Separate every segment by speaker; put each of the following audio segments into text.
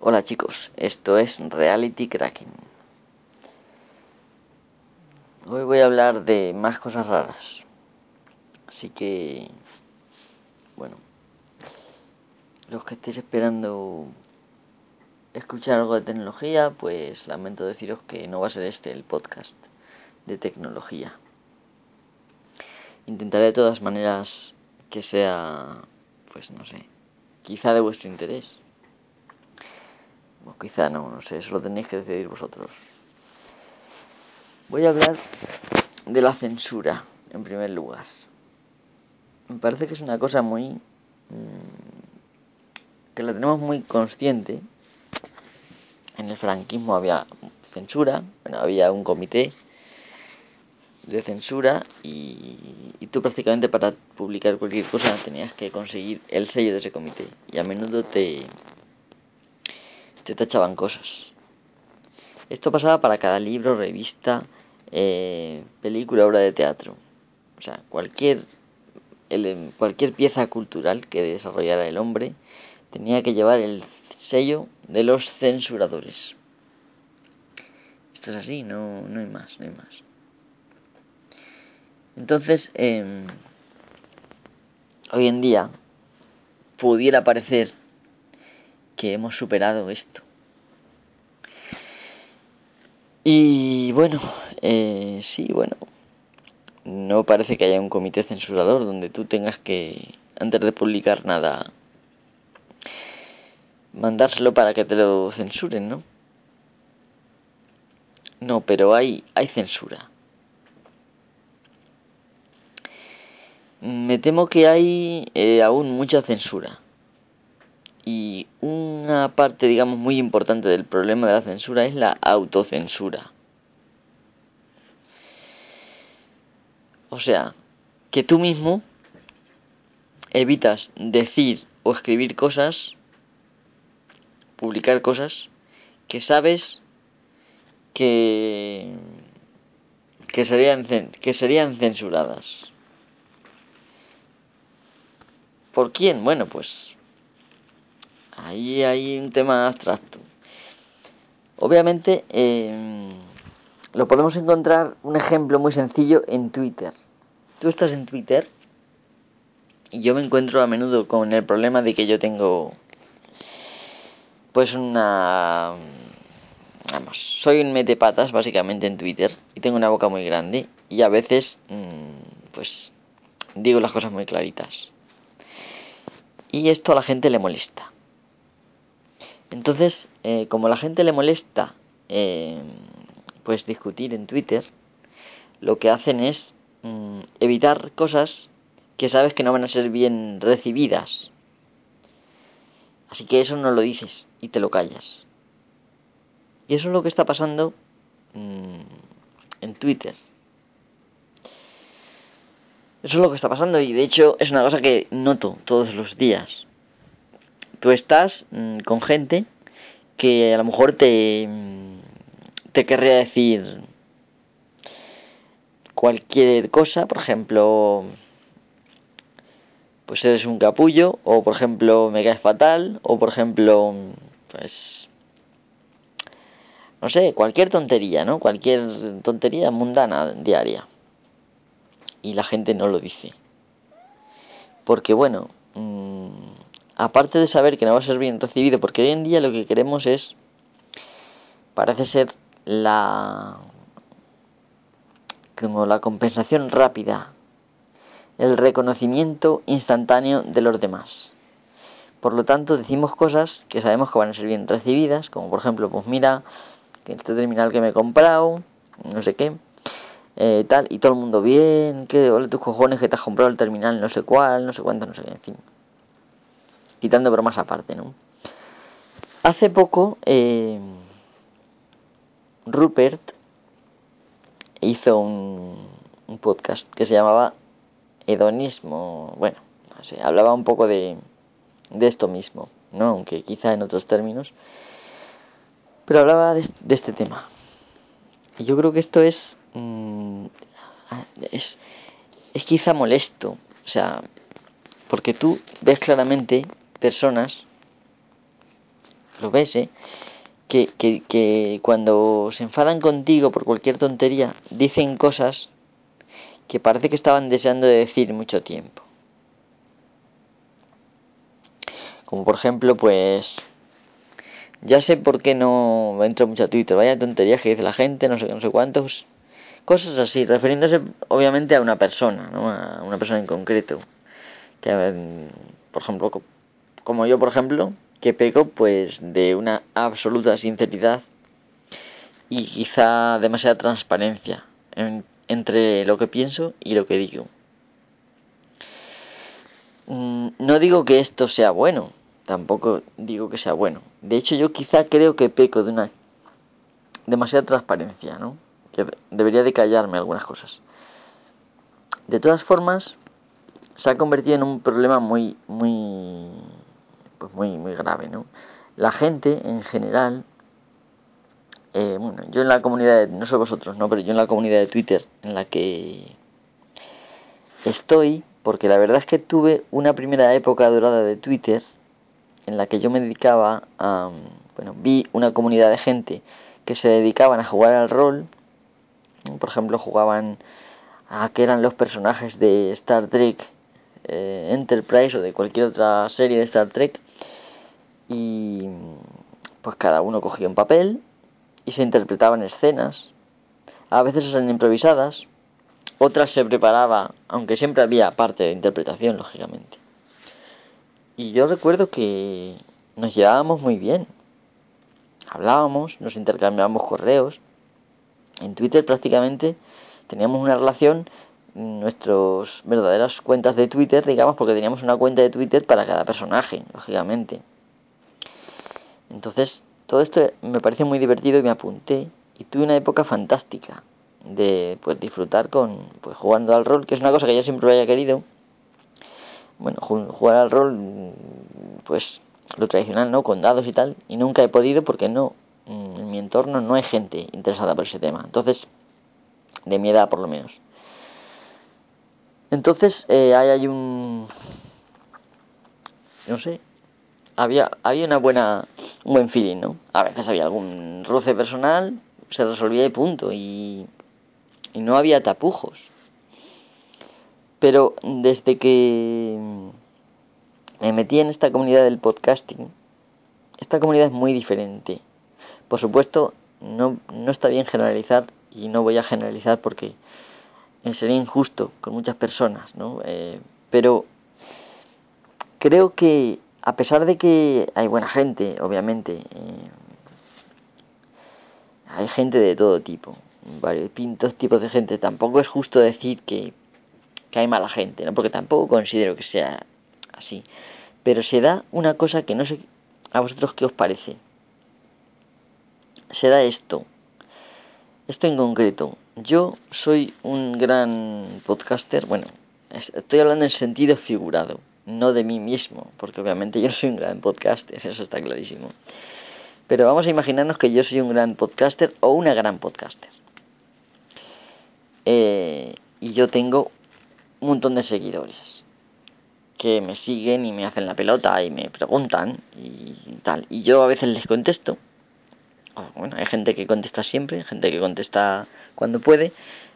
Speaker 1: Hola chicos, esto es Reality Cracking. Hoy voy a hablar de más cosas raras. Así que, bueno, los que estéis esperando escuchar algo de tecnología, pues lamento deciros que no va a ser este el podcast de tecnología. Intentaré de todas maneras que sea, pues no sé, quizá de vuestro interés o quizá no, no sé, eso lo tenéis que decidir vosotros. Voy a hablar de la censura, en primer lugar. Me parece que es una cosa muy... Mmm, que la tenemos muy consciente. En el franquismo había censura, bueno, había un comité de censura y, y, tú prácticamente para publicar cualquier cosa tenías que conseguir el sello de ese comité y a menudo te, te tachaban cosas. Esto pasaba para cada libro, revista, eh, película, obra de teatro. O sea, cualquier, el, cualquier pieza cultural que desarrollara el hombre tenía que llevar el sello de los censuradores. Esto es así, no, no hay más, no hay más. Entonces, eh, hoy en día pudiera parecer que hemos superado esto. Y bueno, eh, sí, bueno, no parece que haya un comité censurador donde tú tengas que, antes de publicar nada, mandárselo para que te lo censuren, ¿no? No, pero hay, hay censura. Me temo que hay eh, aún mucha censura. Y una parte, digamos, muy importante del problema de la censura es la autocensura. O sea, que tú mismo evitas decir o escribir cosas, publicar cosas que sabes que, que, serían, que serían censuradas. ¿Por quién? Bueno, pues Ahí hay un tema abstracto. Obviamente, eh, lo podemos encontrar un ejemplo muy sencillo en Twitter. Tú estás en Twitter y yo me encuentro a menudo con el problema de que yo tengo pues una vamos, soy un metepatas básicamente en Twitter y tengo una boca muy grande y a veces mm, pues digo las cosas muy claritas. Y esto a la gente le molesta. Entonces, eh, como la gente le molesta eh, pues discutir en Twitter, lo que hacen es mm, evitar cosas que sabes que no van a ser bien recibidas. Así que eso no lo dices y te lo callas. Y eso es lo que está pasando mm, en Twitter. Eso es lo que está pasando y de hecho es una cosa que noto todos los días tú estás mm, con gente que a lo mejor te, mm, te querría decir cualquier cosa, por ejemplo, pues eres un capullo, o por ejemplo, me caes fatal, o por ejemplo, pues, no sé, cualquier tontería, ¿no? Cualquier tontería mundana, diaria. Y la gente no lo dice. Porque bueno, aparte de saber que no va a ser bien recibido, porque hoy en día lo que queremos es, parece ser la como la compensación rápida, el reconocimiento instantáneo de los demás. Por lo tanto, decimos cosas que sabemos que van a ser bien recibidas, como por ejemplo, pues mira, que este terminal que me he comprado, no sé qué, eh, tal, y todo el mundo bien, que ole tus cojones que te has comprado el terminal no sé cuál, no sé cuánto, no sé qué, en fin quitando bromas aparte, ¿no? Hace poco eh, Rupert hizo un, podcast que se llamaba Hedonismo, bueno, no sé, hablaba un poco de, de esto mismo, ¿no? Aunque quizá en otros términos, pero hablaba de, de este tema. Y yo creo que esto es, mmm, es, es quizá molesto, o sea, porque tú ves claramente personas lo ves, ¿eh? Que, que, cuando se enfadan contigo por cualquier tontería, dicen cosas que parece que estaban deseando decir mucho tiempo. Como por ejemplo, pues ya sé por qué no entro mucho a Twitter, vaya tonterías que dice la gente, no sé no sé cuántos, cosas así, refiriéndose obviamente a una persona, ¿no? a una persona en concreto. Que, por ejemplo, como yo, por ejemplo, que peco pues de una absoluta sinceridad y quizá demasiada transparencia entre lo que pienso y lo que digo. Mm, no digo que esto sea bueno, tampoco digo que sea bueno. De hecho, yo quizá creo que peco de una demasiada transparencia, ¿no? Que debería de callarme algunas cosas. De todas formas, se ha convertido en un problema muy, muy, pues muy, muy grave, ¿no? La gente, en general, eh, bueno, yo en la comunidad, no sé vosotros, ¿no? Pero yo en la comunidad de Twitter en la que estoy, porque la verdad es que tuve una primera época dorada de Twitter en la que yo me dedicaba a, bueno, vi una comunidad de gente que se dedicaban a jugar al rol, por ejemplo jugaban a que eran los personajes de Star Trek eh, Enterprise o de cualquier otra serie de Star Trek y pues cada uno cogía un papel y se interpretaban escenas, a veces eran improvisadas, otras se preparaba, aunque siempre había parte de interpretación, lógicamente. Y yo recuerdo que nos llevábamos muy bien. Hablábamos, nos intercambiábamos correos. En Twitter prácticamente teníamos una relación, nuestras verdaderas cuentas de Twitter, digamos, porque teníamos una cuenta de Twitter para cada personaje, lógicamente. Entonces, todo esto me pareció muy divertido y me apunté y tuve una época fantástica de pues disfrutar con pues jugando al rol, que es una cosa que yo siempre había querido bueno, jugar al rol, pues lo tradicional, ¿no? Con dados y tal, y nunca he podido porque no, mm, en mi entorno no hay gente interesada por ese tema. Entonces, de mi edad por lo menos. Entonces, eh, ahí hay un... No sé, había, había una buena, un buen feeling, ¿no? A veces había algún roce personal, se resolvía y punto, y, y no había tapujos. Pero desde que me metí en esta comunidad del podcasting, esta comunidad es muy diferente. Por supuesto, no, no está bien generalizar y no voy a generalizar porque sería injusto con muchas personas, ¿no? Eh, pero creo que a pesar de que hay buena gente, obviamente, eh, hay gente de todo tipo, varios pintos tipos de gente. Tampoco es justo decir que que hay mala gente, ¿no? Porque tampoco considero que sea así. Pero se da una cosa que no sé a vosotros qué os parece. Se da esto. Esto en concreto. Yo soy un gran podcaster, bueno, estoy hablando en sentido figurado, no de mí mismo, porque obviamente yo soy un gran podcaster, eso está clarísimo. Pero vamos a imaginarnos que yo soy un gran podcaster o una gran podcaster. Eh, y yo tengo un montón de seguidores que me siguen y me hacen la pelota y me preguntan y tal. Y yo a veces les contesto. Bueno, hay gente que contesta siempre, gente que contesta cuando puede.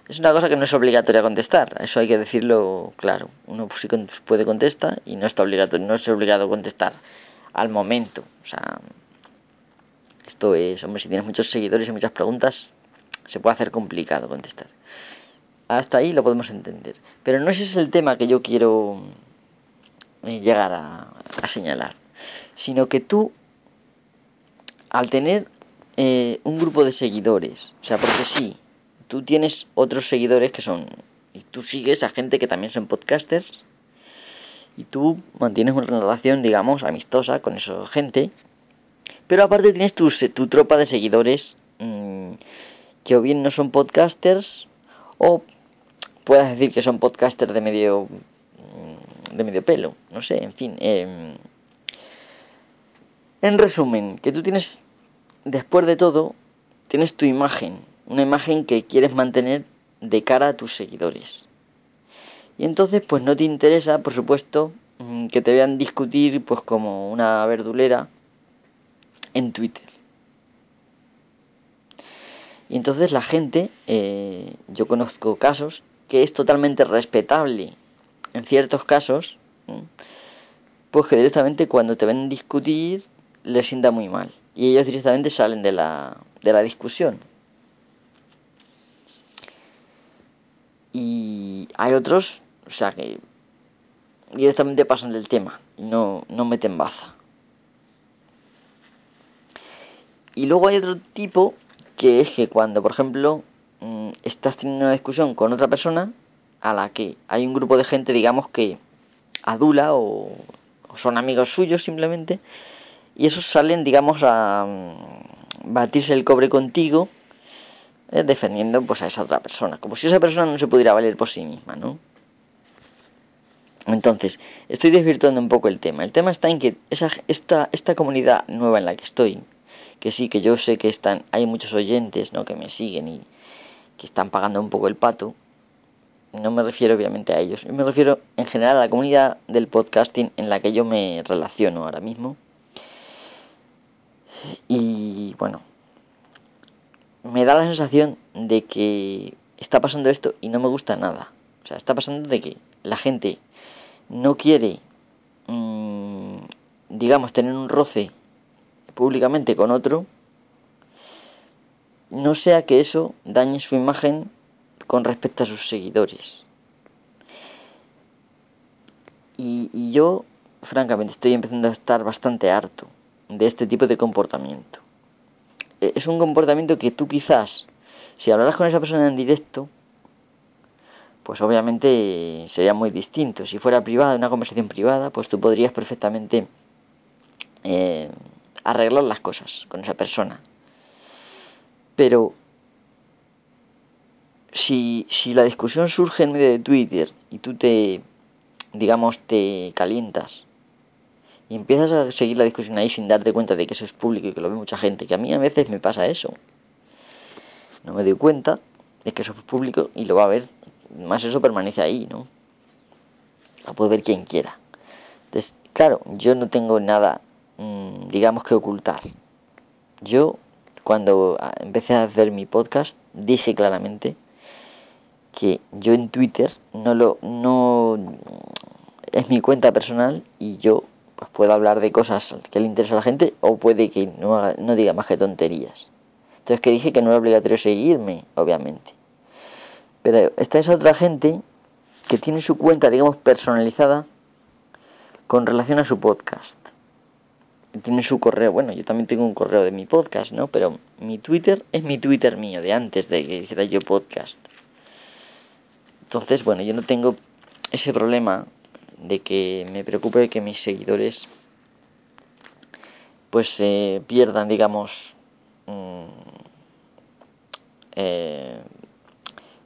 Speaker 1: Es una cosa que no es obligatoria contestar, eso hay que decirlo claro. Uno sí puede contestar y no está obligatorio, no es obligado a contestar al momento. O sea, esto es, hombre, si tienes muchos seguidores y muchas preguntas, se puede hacer complicado contestar. Hasta ahí lo podemos entender. Pero no ese es el tema que yo quiero eh, llegar a, señalar. Sino que tú, al tener eh, un grupo de seguidores, o sea, porque sí, tú tienes otros seguidores que son, y tú sigues a gente que también son podcasters, y tú mantienes una relación, digamos, amistosa con esa gente, pero aparte tienes tu, tu tropa de seguidores mm, que o bien no son podcasters o puedas decir que son podcasters de medio mm, de medio pelo, no sé, en fin. Em, en resumen, que tú tienes, después de todo, tienes tu imagen, una imagen que quieres mantener de cara a tus seguidores. Y entonces, pues no te interesa, por supuesto, mm, que te vean discutir, pues como una verdulera, en Twitter. Y entonces la gente, eh, yo conozco casos que es totalmente respetable en ciertos casos, pues que directamente cuando te ven discutir les sienta muy mal. Y ellos directamente salen de la, de la discusión. Y hay otros, o sea, que directamente pasan del tema no, no meten baza. Y luego hay otro tipo que es que cuando, por ejemplo, mm, estás teniendo una discusión con otra persona a la que hay un grupo de gente, digamos, que adula o, son amigos suyos simplemente, y esos salen, digamos, a mm, batirse el cobre contigo, eh, defendiendo pues a esa otra persona, como si esa persona no se pudiera valer por sí misma, ¿no? Entonces, estoy desvirtuando un poco el tema. El tema está en que esa, esta, esta comunidad nueva en la que estoy, que sí, que yo sé que están, hay muchos oyentes ¿no? que me siguen y que están pagando un poco el pato. No me refiero obviamente a ellos, me refiero en general a la comunidad del podcasting en la que yo me relaciono ahora mismo. Y bueno, me da la sensación de que está pasando esto y no me gusta nada. O sea, está pasando de que la gente no quiere, mmm, digamos, tener un roce públicamente con otro, no sea que eso dañe su imagen con respecto a sus seguidores. Y, yo, francamente, estoy empezando a estar bastante harto de este tipo de comportamiento. Es un comportamiento que tú quizás, si hablaras con esa persona en directo, pues obviamente sería muy distinto. Si fuera privada, una conversación privada, pues tú podrías perfectamente eh, arreglar las cosas con esa persona. Pero si, si la discusión surge en medio de Twitter y tú te, digamos, te calientas y empiezas a seguir la discusión ahí sin darte cuenta de que eso es público y que lo ve mucha gente, que a mí a veces me pasa eso. No me doy cuenta de que eso es público y lo va a ver. Más eso permanece ahí, ¿no? Lo puede ver quien quiera. Entonces, claro, yo no tengo nada Mm, digamos que ocultar. Yo, cuando empecé a hacer mi podcast, dije claramente que yo en Twitter no lo no es mi cuenta personal y yo pues puedo hablar de cosas que le interesa a la gente o puede que no, no diga más que tonterías. Entonces que dije que no era obligatorio seguirme, obviamente. Pero esta es otra gente que tiene su cuenta, digamos, personalizada con relación a su podcast tiene su correo. Bueno, yo también tengo un correo de mi podcast, ¿no? Pero mi Twitter es mi Twitter mío, de antes de que hiciera yo podcast. Entonces, bueno, yo no tengo ese problema de que me preocupe que mis seguidores pues se pierdan, digamos, mm, eh,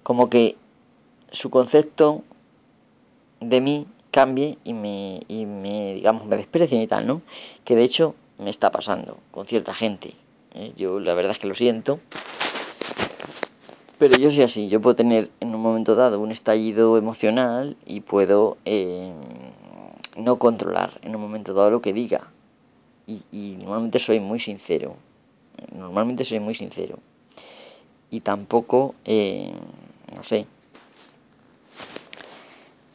Speaker 1: como que su concepto de mí cambie y me, y me, digamos, me desprecien y tal, ¿no? Que de hecho me está pasando con cierta gente. ¿eh? Yo la verdad es que lo siento. Pero yo soy así, yo puedo tener en un momento dado un estallido emocional y puedo eh, no controlar en un momento dado lo que diga. Y, y normalmente soy muy sincero. Normalmente soy muy sincero. Y tampoco, eh, no sé.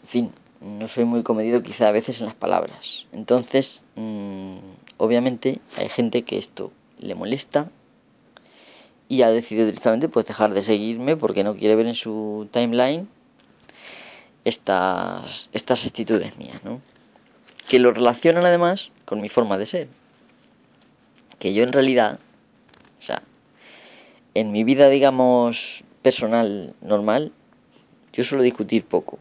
Speaker 1: En fin, no soy muy comedido quizá a veces en las palabras. Entonces, mm, obviamente hay gente que esto le molesta y ha decidido directamente pues dejar de seguirme porque no quiere ver en su timeline estas, estas actitudes mías, ¿no? Que lo relacionan además con mi forma de ser. Que yo en realidad, o sea, en mi vida, digamos, personal normal, yo suelo discutir poco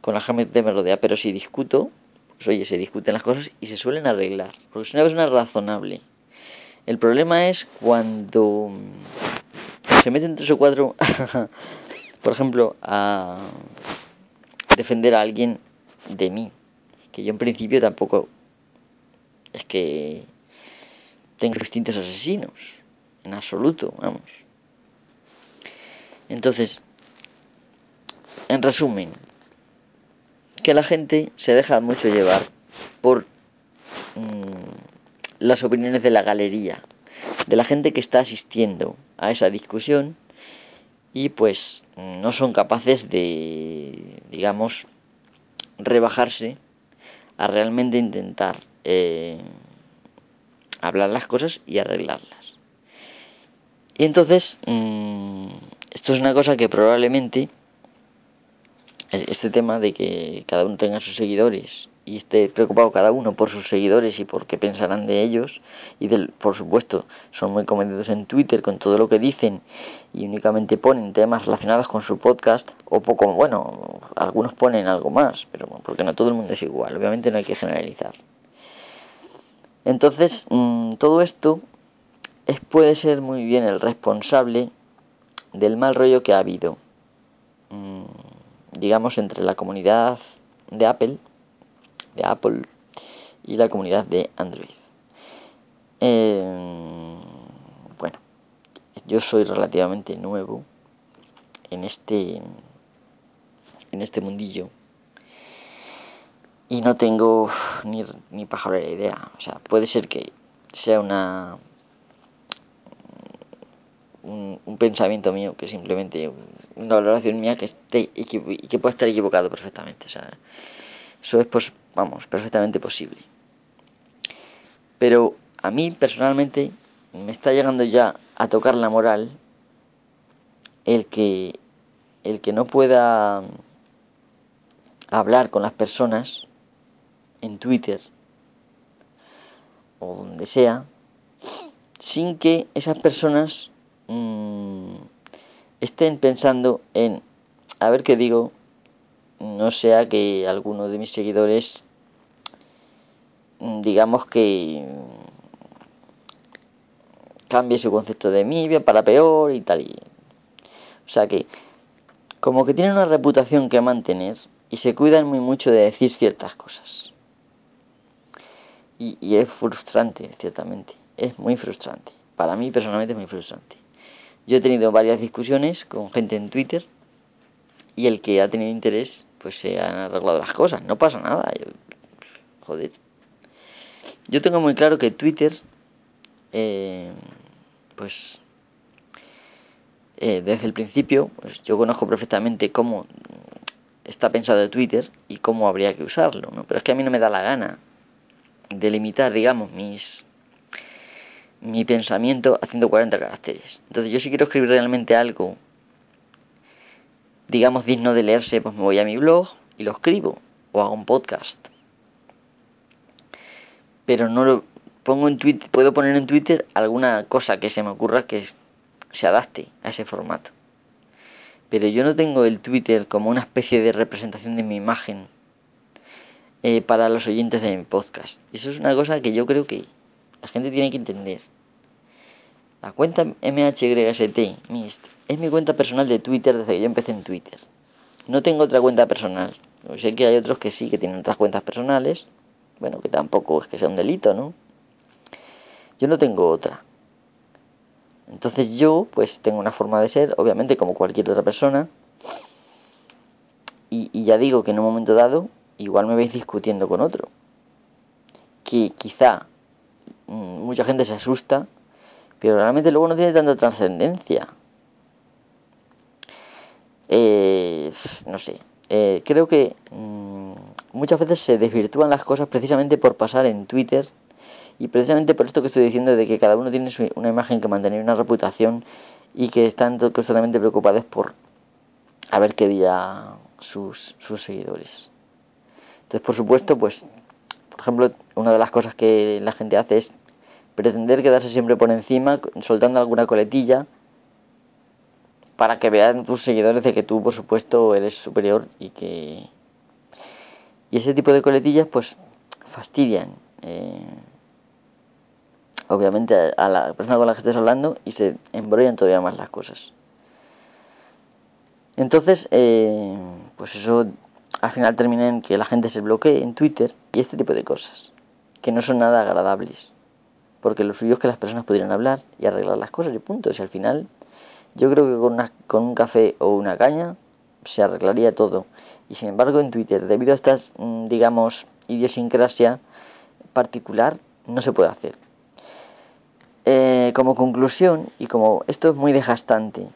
Speaker 1: con la gente me rodea, pero si discuto, pues oye, se discuten las cosas y se suelen arreglar, porque es una persona razonable. El problema es cuando se meten tres o cuatro, por ejemplo, a defender a alguien de mí, que yo en principio tampoco es que tengo distintos asesinos, en absoluto, vamos. Entonces, en resumen, que la gente se deja mucho llevar por mm, las opiniones de la galería, de la gente que está asistiendo a esa discusión y pues no son capaces de, digamos, rebajarse a realmente intentar eh, hablar las cosas y arreglarlas. Y entonces, mm, esto es una cosa que probablemente, este tema de que cada uno tenga sus seguidores y esté preocupado cada uno por sus seguidores y por qué pensarán de ellos, y del, por supuesto son muy comedidos en Twitter con todo lo que dicen y únicamente ponen temas relacionados con su podcast, o poco, bueno, algunos ponen algo más, pero porque no todo el mundo es igual, obviamente no hay que generalizar. Entonces, mm, todo esto es, puede ser muy bien el responsable del mal rollo que ha habido, mm, digamos, entre la comunidad de Apple, de Apple y la comunidad de Android. Eh, bueno, yo soy relativamente nuevo en este en este mundillo y no tengo ni, ni de idea. O sea, puede ser que sea una un, pensamiento mío que simplemente una valoración mía que esté y que pueda estar equivocado perfectamente. O sea, eso es pues vamos, perfectamente posible. Pero a mí personalmente me está llegando ya a tocar la moral el que el que no pueda hablar con las personas en Twitter o donde sea sin que esas personas mm, estén pensando en a ver qué digo no sea que alguno de mis seguidores Mm, digamos que cambie su concepto de mí para peor y tal. Y, o sea que como que tienen una reputación que mantener y se cuidan muy mucho de decir ciertas cosas. Y, y es frustrante, ciertamente. Es muy frustrante. Para mí personalmente es muy frustrante. Yo he tenido varias discusiones con gente en Twitter y el que ha tenido interés pues se han arreglado las cosas. No pasa nada. joder. Yo tengo muy claro que Twitter, eh, pues eh, desde el principio, pues yo conozco perfectamente cómo está pensado Twitter y cómo habría que usarlo, ¿no? Pero es que a mí no me da la gana delimitar, digamos, mis mi pensamiento haciendo 40 caracteres. Entonces yo si quiero escribir realmente algo, digamos, digno de leerse, pues me voy a mi blog y lo escribo o hago un podcast pero no lo pongo en Twitter, puedo poner en Twitter alguna cosa que se me ocurra que se adapte a ese formato. Pero yo no tengo el Twitter como una especie de representación de mi imagen eh, para los oyentes de mi podcast. Eso es una cosa que yo creo que la gente tiene que entender. La cuenta MHYST es mi cuenta personal de Twitter desde que yo empecé en Twitter. No tengo otra cuenta personal. Sé que hay otros que sí, que tienen otras cuentas personales, bueno, que tampoco es que sea un delito, ¿no? Yo no tengo otra. Entonces yo, pues tengo una forma de ser, obviamente como cualquier otra persona. Y, ya digo que en un momento dado, igual me veis discutiendo con otro. Que quizá mm, mucha gente se asusta, pero realmente luego no tiene tanta trascendencia. Eh, no sé, eh, creo que mm, muchas veces se desvirtúan las cosas precisamente por pasar en Twitter y precisamente por esto que estoy diciendo de que cada uno tiene una imagen que mantener, una reputación y que están constantemente preocupados por a ver qué día sus, sus seguidores. Entonces, por supuesto, pues, por ejemplo, una de las cosas que la gente hace es pretender quedarse siempre por encima, soltando alguna coletilla para que vean tus seguidores de que tú, por supuesto, eres superior y que... Y ese tipo de coletillas, pues, fastidian. Eh, obviamente a la persona con la que estés hablando y se embrollan todavía más las cosas. Entonces, eh, pues eso al final termina en que la gente se bloquee en Twitter y este tipo de cosas, que no son nada agradables. Porque lo suyo es que las personas pudieran hablar y arreglar las cosas y punto. Si al final yo creo que con, con un café o una caña se arreglaría todo. Y sin embargo en Twitter, debido a esta, mm, digamos, idiosincrasia particular, no se puede hacer. Eh, como conclusión, y como esto es muy desgastante,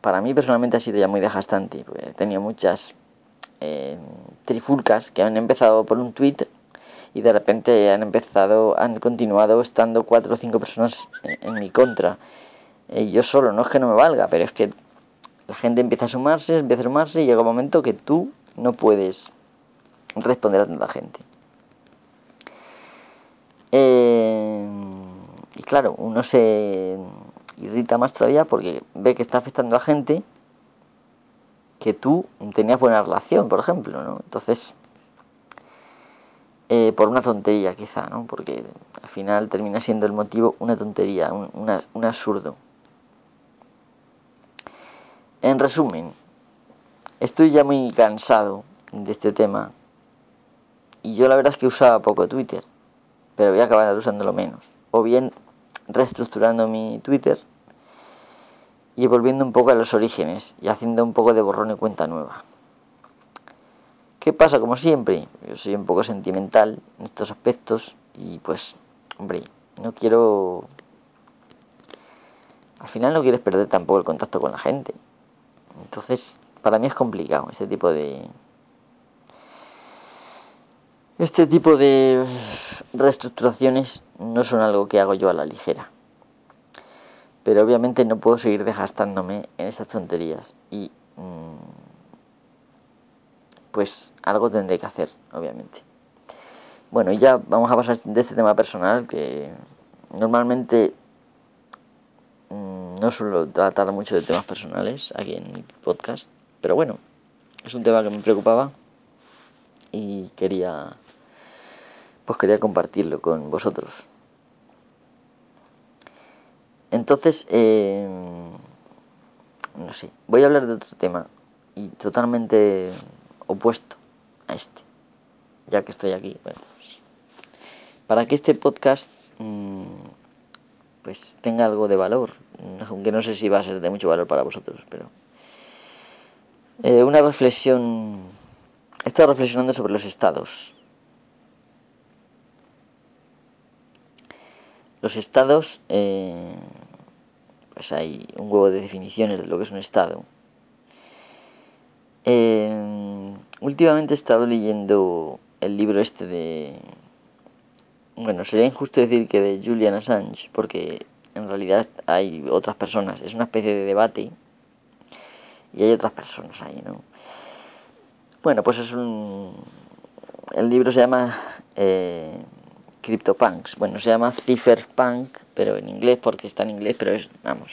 Speaker 1: para mí personalmente ha sido ya muy desgastante, he tenido muchas eh, trifulcas que han empezado por un tweet y de repente han empezado, han continuado estando cuatro o cinco personas en, mi contra. Eh, yo solo, no es que no me valga, pero es que la gente empieza a sumarse, empieza a sumarse y llega un momento que tú no puedes responder a tanta gente. Eh, y claro, uno se irrita más todavía porque ve que está afectando a gente que tú tenías buena relación, por ejemplo, ¿no? Entonces, eh, por una tontería quizá, ¿no? Porque al final termina siendo el motivo una tontería, un, un absurdo. En resumen, estoy ya muy cansado de este tema y yo la verdad es que usaba poco Twitter, pero voy a acabar usándolo menos. O bien reestructurando mi Twitter y volviendo un poco a los orígenes y haciendo un poco de borrón y cuenta nueva. ¿Qué pasa? Como siempre, yo soy un poco sentimental en estos aspectos y pues, hombre, no quiero... Al final no quieres perder tampoco el contacto con la gente. Entonces, para mí es complicado ese tipo de... Este tipo de reestructuraciones no son algo que hago yo a la ligera. Pero obviamente no puedo seguir desgastándome en esas tonterías. Y mm, pues algo tendré que hacer, obviamente. Bueno, y ya vamos a pasar de este tema personal que normalmente mm, no suelo tratar mucho de temas personales aquí en mi podcast. Pero bueno, es un tema que me preocupaba y quería pues quería compartirlo con vosotros. Entonces, eh, no sé, voy a hablar de otro tema y totalmente opuesto a este, ya que estoy aquí. Bueno, pues, para que este podcast mm, pues tenga algo de valor, aunque no sé si va a ser de mucho valor para vosotros, pero eh, una reflexión. Estoy reflexionando sobre los estados Los estados, eh, pues hay un huevo de definiciones de lo que es un estado. Eh, últimamente he estado leyendo el libro este de... Bueno, sería injusto decir que de Julian Assange, porque en realidad hay otras personas, es una especie de debate y hay otras personas ahí, ¿no? Bueno, pues es un... El libro se llama eh, CryptoPunks. Bueno, se llama Cypherpunk, pero en inglés porque está en inglés, pero es, vamos.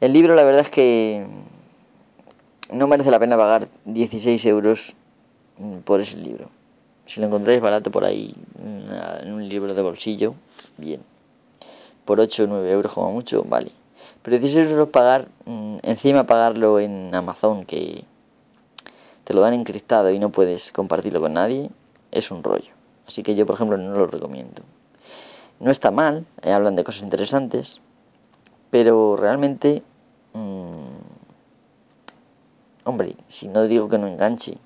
Speaker 1: El libro la verdad es que no merece la pena pagar 16 euros por ese libro. Si lo encontráis barato por ahí en un libro de bolsillo, bien. Por 8 o 9 euros como mucho, vale. Pero 16 euros pagar, mm, encima pagarlo en Amazon que te lo dan encriptado y no puedes compartirlo con nadie, es un rollo. Así que yo, por ejemplo, no lo recomiendo. No está mal, eh, hablan de cosas interesantes, pero realmente, hombre, si no digo que no enganche,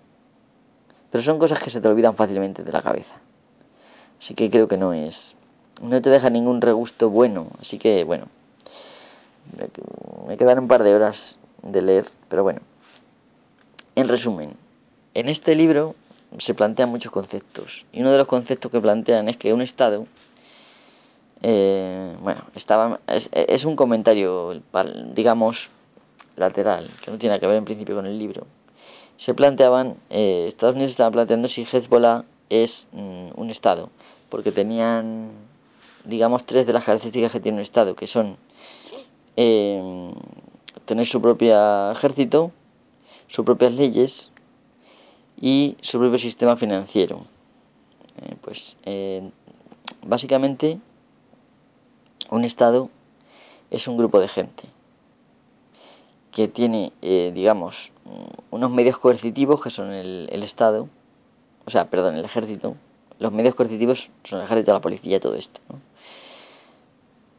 Speaker 1: pero son cosas que se te olvidan fácilmente de la cabeza. Así que creo que no es, no te deja ningún regusto bueno. Así que, bueno, me quedan un par de horas de leer, pero bueno. En resumen, en este libro se plantean muchos conceptos. Y uno de los conceptos que plantean es que un Estado, eh, bueno, estaba, es, un comentario, digamos, lateral, que no tiene que ver en principio con el libro. Se planteaban, eh, Estados Unidos estaba planteando si Hezbollah es mm, un Estado, porque tenían, digamos, tres de las características que tiene un Estado, que son eh, tener su propio ejército, sus propias leyes y su propio sistema financiero. Eh, pues eh, básicamente un Estado es un grupo de gente que tiene, eh, digamos, unos medios coercitivos que son el, Estado, o sea, perdón, el ejército. Los medios coercitivos son el ejército, la policía, todo esto.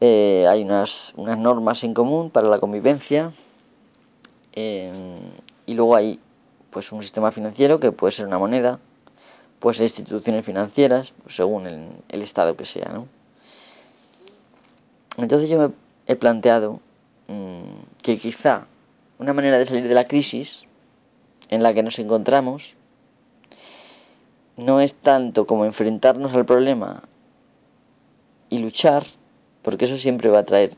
Speaker 1: hay unas, unas normas en común para la convivencia y luego hay pues un sistema financiero que puede ser una moneda, puede ser instituciones financieras, pues, según el, estado que sea, ¿no? Entonces yo me he planteado mm, que quizá una manera de salir de la crisis en la que nos encontramos no es tanto como enfrentarnos al problema y luchar, porque eso siempre va a traer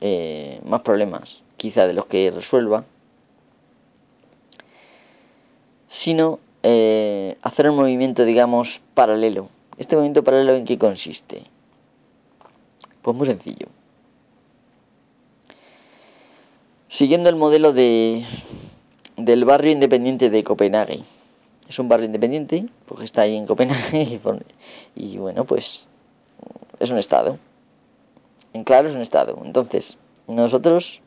Speaker 1: eh, más problemas, quizá de los que resuelva, sino eh, hacer un movimiento, digamos, paralelo. ¿Este movimiento paralelo en qué consiste? Pues muy sencillo. Siguiendo el modelo de, del barrio independiente de Copenhague. Es un barrio independiente, porque está ahí en Copenhague, y, bueno, pues es un estado. En claro, es un estado. Entonces, nosotros,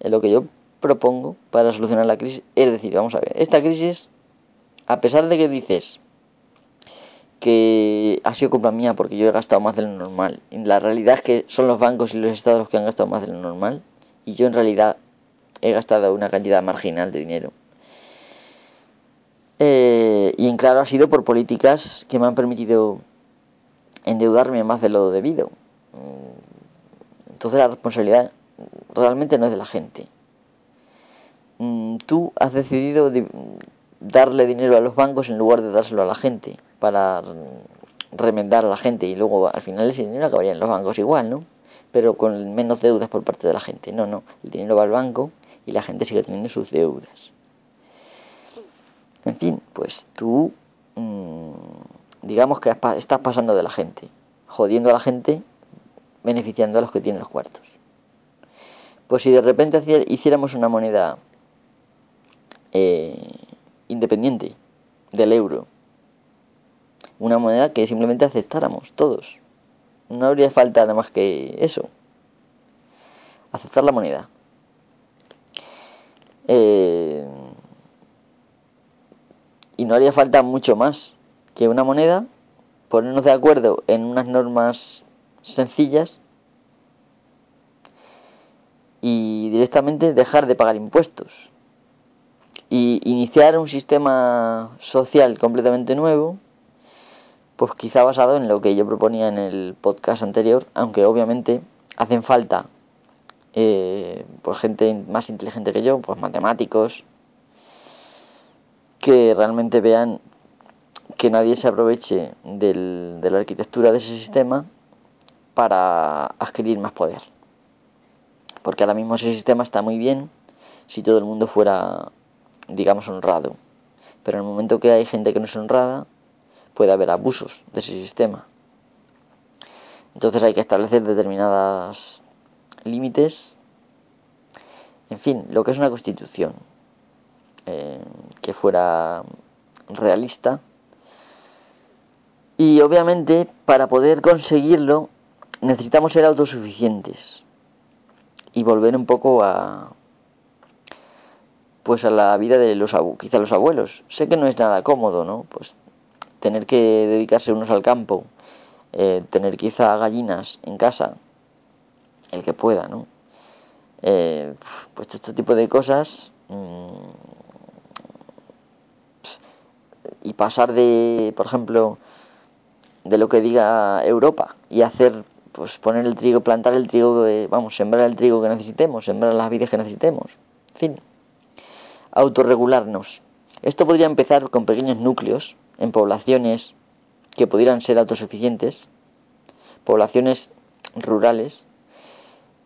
Speaker 1: eh, lo que yo propongo para solucionar la crisis es decir, vamos a ver, esta crisis, a pesar de que dices que ha sido culpa mía porque yo he gastado más de lo normal, la realidad es que son los bancos y los estados los que han gastado más de lo normal, y yo en realidad he gastado una cantidad marginal de dinero. Eh, y en claro ha sido por políticas que me han permitido endeudarme más de lo debido. Mm, entonces la responsabilidad realmente no es de la gente. Mm, tú has decidido darle dinero a los bancos en lugar de dárselo a la gente para remendar a la gente y luego al final ese dinero acabaría en los bancos igual, ¿no? Pero con menos deudas por parte de la gente. No, no, el dinero va al banco y la gente sigue teniendo sus deudas. En fin, pues tú mm, digamos que estás pasando de la gente, jodiendo a la gente, beneficiando a los que tienen los cuartos. Pues si de repente hiciéramos una moneda eh, independiente del euro, una moneda que simplemente aceptáramos todos, no habría falta nada más que eso, aceptar la moneda. Eh, y no haría falta mucho más que una moneda, ponernos de acuerdo en unas normas sencillas y directamente dejar de pagar impuestos y iniciar un sistema social completamente nuevo pues quizá basado en lo que yo proponía en el podcast anterior aunque obviamente hacen falta eh, pues gente más inteligente que yo pues matemáticos que realmente vean que nadie se aproveche del, de la arquitectura de ese sistema para adquirir más poder. Porque ahora mismo ese sistema está muy bien si todo el mundo fuera, digamos, honrado. Pero en el momento que hay gente que no es honrada, puede haber abusos de ese sistema. Entonces hay que establecer determinadas límites. En fin, lo que es una constitución. Eh, que fuera realista. Y obviamente para poder conseguirlo necesitamos ser autosuficientes y volver un poco a pues a la vida de los quizá los abuelos. Sé que no es nada cómodo, ¿no? Pues tener que dedicarse unos al campo, eh, tener quizá gallinas en casa, el que pueda, ¿no? Eh, pues este tipo de cosas mm, y pasar de, por ejemplo, de lo que diga Europa y hacer, pues poner el trigo, plantar el trigo, vamos, sembrar el trigo que necesitemos, sembrar las vides que necesitemos, en fin, autorregularnos. Esto podría empezar con pequeños núcleos en poblaciones que pudieran ser autosuficientes, poblaciones rurales,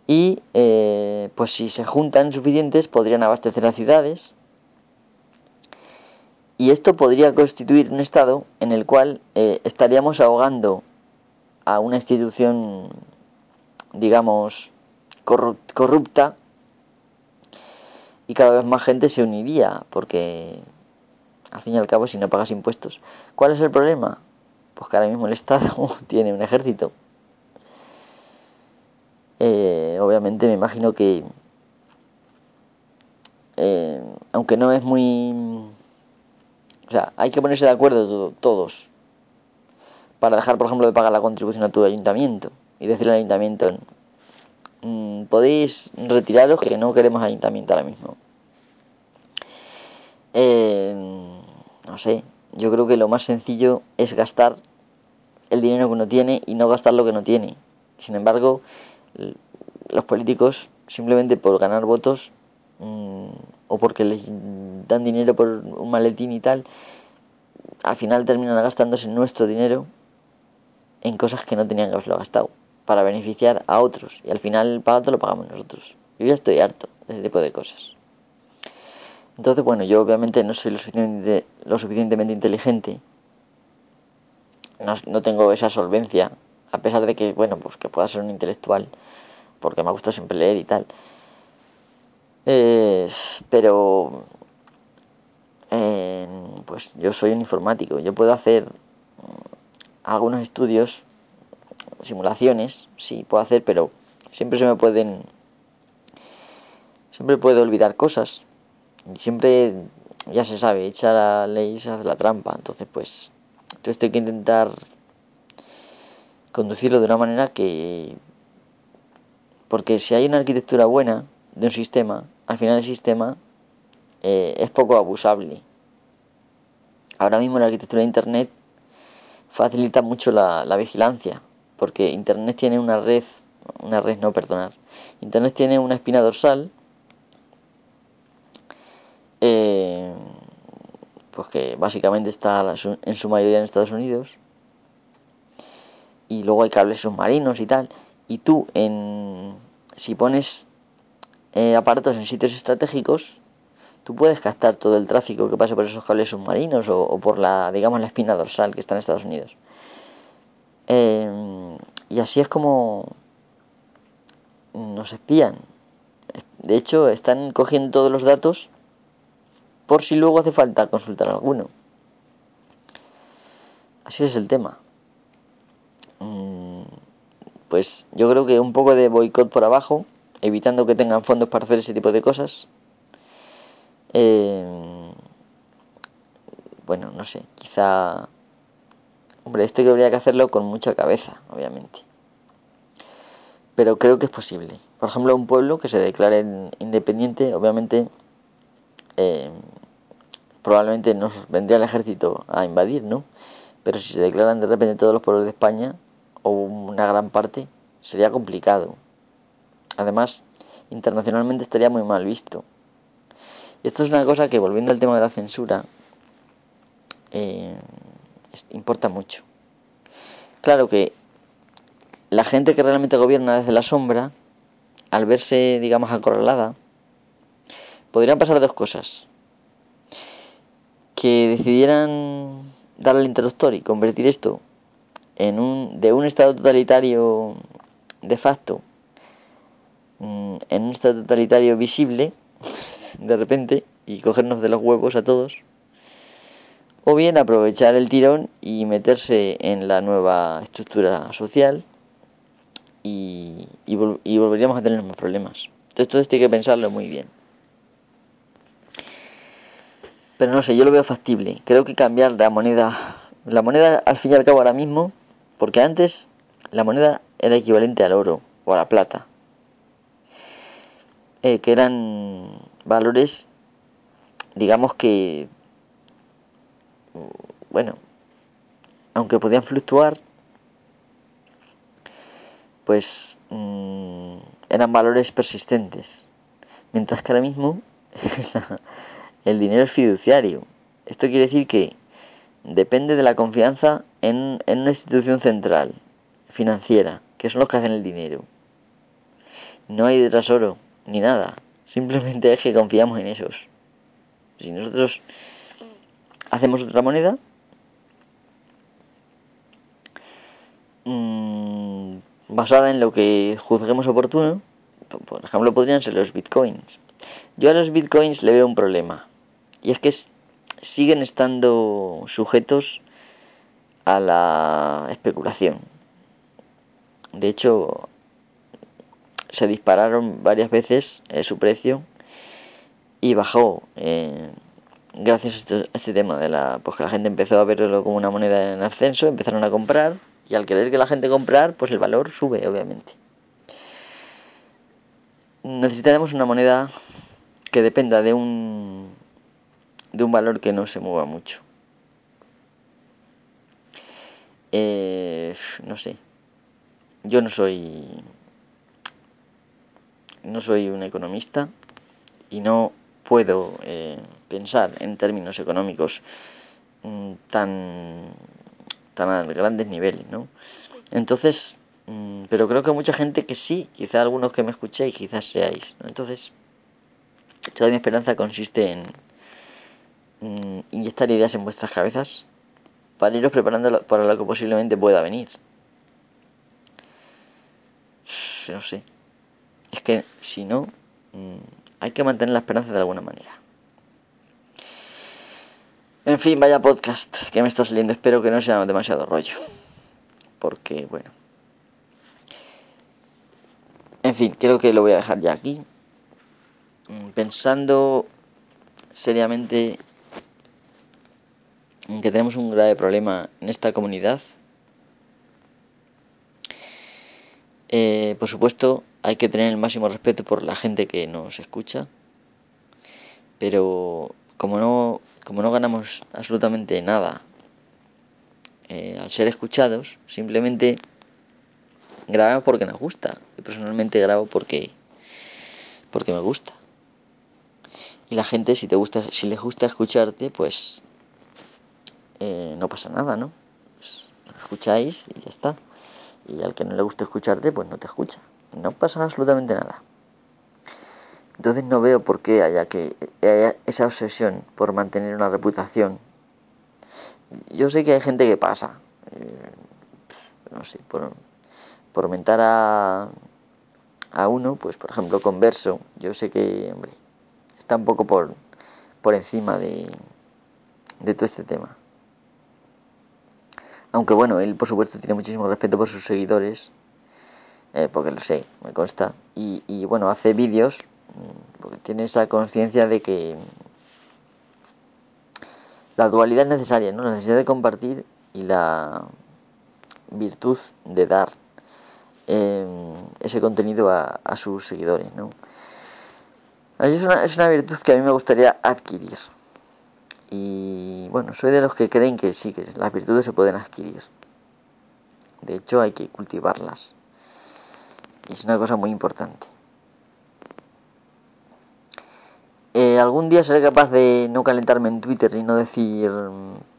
Speaker 1: y eh, pues si se juntan suficientes podrían abastecer las ciudades. Y esto podría constituir un estado en el cual eh, estaríamos ahogando a una institución, digamos, corrupta y cada vez más gente se uniría, porque al fin y al cabo si no pagas impuestos. ¿Cuál es el problema? Pues que ahora mismo el Estado tiene un ejército. Eh, obviamente me imagino que, eh, aunque no es muy o sea, hay que ponerse de acuerdo todos para dejar, por ejemplo, de pagar la contribución a tu ayuntamiento y decirle al ayuntamiento, mm, podéis retiraros que no queremos ayuntamiento ahora mismo. Eh, no sé, yo creo que lo más sencillo es gastar el dinero que uno tiene y no gastar lo que no tiene. Sin embargo, los políticos, simplemente por ganar votos mm, o porque les dan dinero por un maletín y tal, al final terminan gastándose nuestro dinero en cosas que no tenían que haberlo gastado para beneficiar a otros y al final el pagato lo pagamos nosotros. Yo ya estoy harto de ese tipo de cosas. Entonces, bueno, yo obviamente no soy lo suficientemente, inteligente, no, tengo esa solvencia, a pesar de que, bueno, pues que pueda ser un intelectual, porque me ha gustado siempre leer y tal. Eh, pero, eh, pues yo soy un informático, yo puedo hacer algunos estudios, simulaciones, sí, puedo hacer, pero siempre se me pueden... Siempre puedo olvidar cosas. Siempre, ya se sabe, echar la ley se hace la trampa. Entonces, pues, entonces tengo que intentar conducirlo de una manera que... Porque si hay una arquitectura buena de un sistema, al final el sistema eh, es poco abusable. Ahora mismo la arquitectura de Internet facilita mucho la, vigilancia, porque Internet tiene una red, una red no, perdonar, Internet tiene una espina dorsal, eh, pues que básicamente está en su mayoría en Estados Unidos, y luego hay cables submarinos y tal, y tú en si pones eh, aparatos en sitios estratégicos, tú puedes captar todo el tráfico que pasa por esos cables submarinos o, por la, digamos, la espina dorsal que está en Estados Unidos. Eh, y así es como nos espían. De hecho, están cogiendo todos los datos por si luego hace falta consultar alguno. Así es el tema. Mm, pues yo creo que un poco de boicot por abajo, evitando que tengan fondos para hacer ese tipo de cosas, eh, bueno, no sé, quizá... Hombre, esto habría que hacerlo con mucha cabeza, obviamente. Pero creo que es posible. Por ejemplo, un pueblo que se declare independiente, obviamente, eh, probablemente nos vendría el ejército a invadir, ¿no? Pero si se declaran de repente todos los pueblos de España, o una gran parte, sería complicado. Además, internacionalmente estaría muy mal visto. Y esto es una cosa que, volviendo al tema de la censura, eh, importa mucho. Claro que la gente que realmente gobierna desde la sombra, al verse, digamos, acorralada, podrían pasar dos cosas. Que decidieran dar al interruptor y convertir esto en un, de un estado totalitario de facto mm, en un estado totalitario visible de repente y cogernos de los huevos a todos. O bien aprovechar el tirón y meterse en la nueva estructura social y, y, volveríamos a tener más problemas. Entonces todo esto hay que pensarlo muy bien. Pero no sé, yo lo veo factible. Creo que cambiar la moneda, la moneda al fin y al cabo ahora mismo, porque antes la moneda era equivalente al oro o a la plata, eh, que eran valores, digamos que, bueno, aunque podían fluctuar, pues mm, eran valores persistentes. Mientras que ahora mismo el dinero es fiduciario. Esto quiere decir que depende de la confianza en, una institución central, financiera, que son los que hacen el dinero. No hay detrás oro, ni nada. Simplemente es que confiamos en esos. Si nosotros hacemos otra moneda, mmm, basada en lo que juzguemos oportuno, por ejemplo, podrían ser los bitcoins. Yo a los bitcoins le veo un problema. Y es que siguen estando sujetos a la especulación. De hecho, se dispararon varias veces eh, su precio y bajó eh, gracias a este, tema de la pues que la gente empezó a verlo como una moneda en ascenso empezaron a comprar y al querer que la gente comprar pues el valor sube obviamente necesitaremos una moneda que dependa de un de un valor que no se mueva mucho eh, no sé yo no soy no soy un economista y no puedo eh, pensar en términos económicos mm, tan tan a grandes niveles, ¿no? Entonces, mm, pero creo que mucha gente que sí, quizá algunos que me escuchéis, quizás seáis, ¿no? Entonces, toda mi esperanza consiste en mm, inyectar ideas en vuestras cabezas para iros preparando para lo que posiblemente pueda venir. No sé. Es que si no, mm, hay que mantener la esperanza de alguna manera. En fin, vaya podcast que me está saliendo. Espero que no sea demasiado rollo. Porque, bueno. En fin, creo que lo voy a dejar ya aquí. Mm, pensando seriamente que tenemos un grave problema en esta comunidad. Eh, por supuesto, hay que tener el máximo respeto por la gente que nos escucha. Pero como no, como no ganamos absolutamente nada eh, al ser escuchados, simplemente grabamos porque nos gusta. Yo personalmente grabo porque, porque me gusta. Y la gente, si te gusta, si les gusta escucharte, pues eh, no pasa nada, ¿no? Pues, escucháis y ya está. Y al que no le gusta escucharte, pues no te escucha. No pasa absolutamente nada. Entonces no veo por qué haya que haya esa obsesión por mantener una reputación. Yo sé que hay gente que pasa, eh, no sé, por, por aumentar a, a uno, pues por ejemplo converso, yo sé que, hombre, está un poco por, por encima de, de todo este tema. Aunque bueno, él por supuesto tiene muchísimo respeto por sus seguidores, eh, porque lo sé, me consta. Y, y bueno, hace vídeos, mm, porque tiene esa conciencia de que la dualidad es necesaria, ¿no? La necesidad de compartir y la virtud de dar eh, ese contenido a, a, sus seguidores, ¿no? Es una, es una virtud que a mí me gustaría adquirir. Y bueno, soy de los que creen que sí, que las virtudes se pueden adquirir. De hecho, hay que cultivarlas. Y es una cosa muy importante. Eh, algún día seré capaz de no calentarme en Twitter y no decir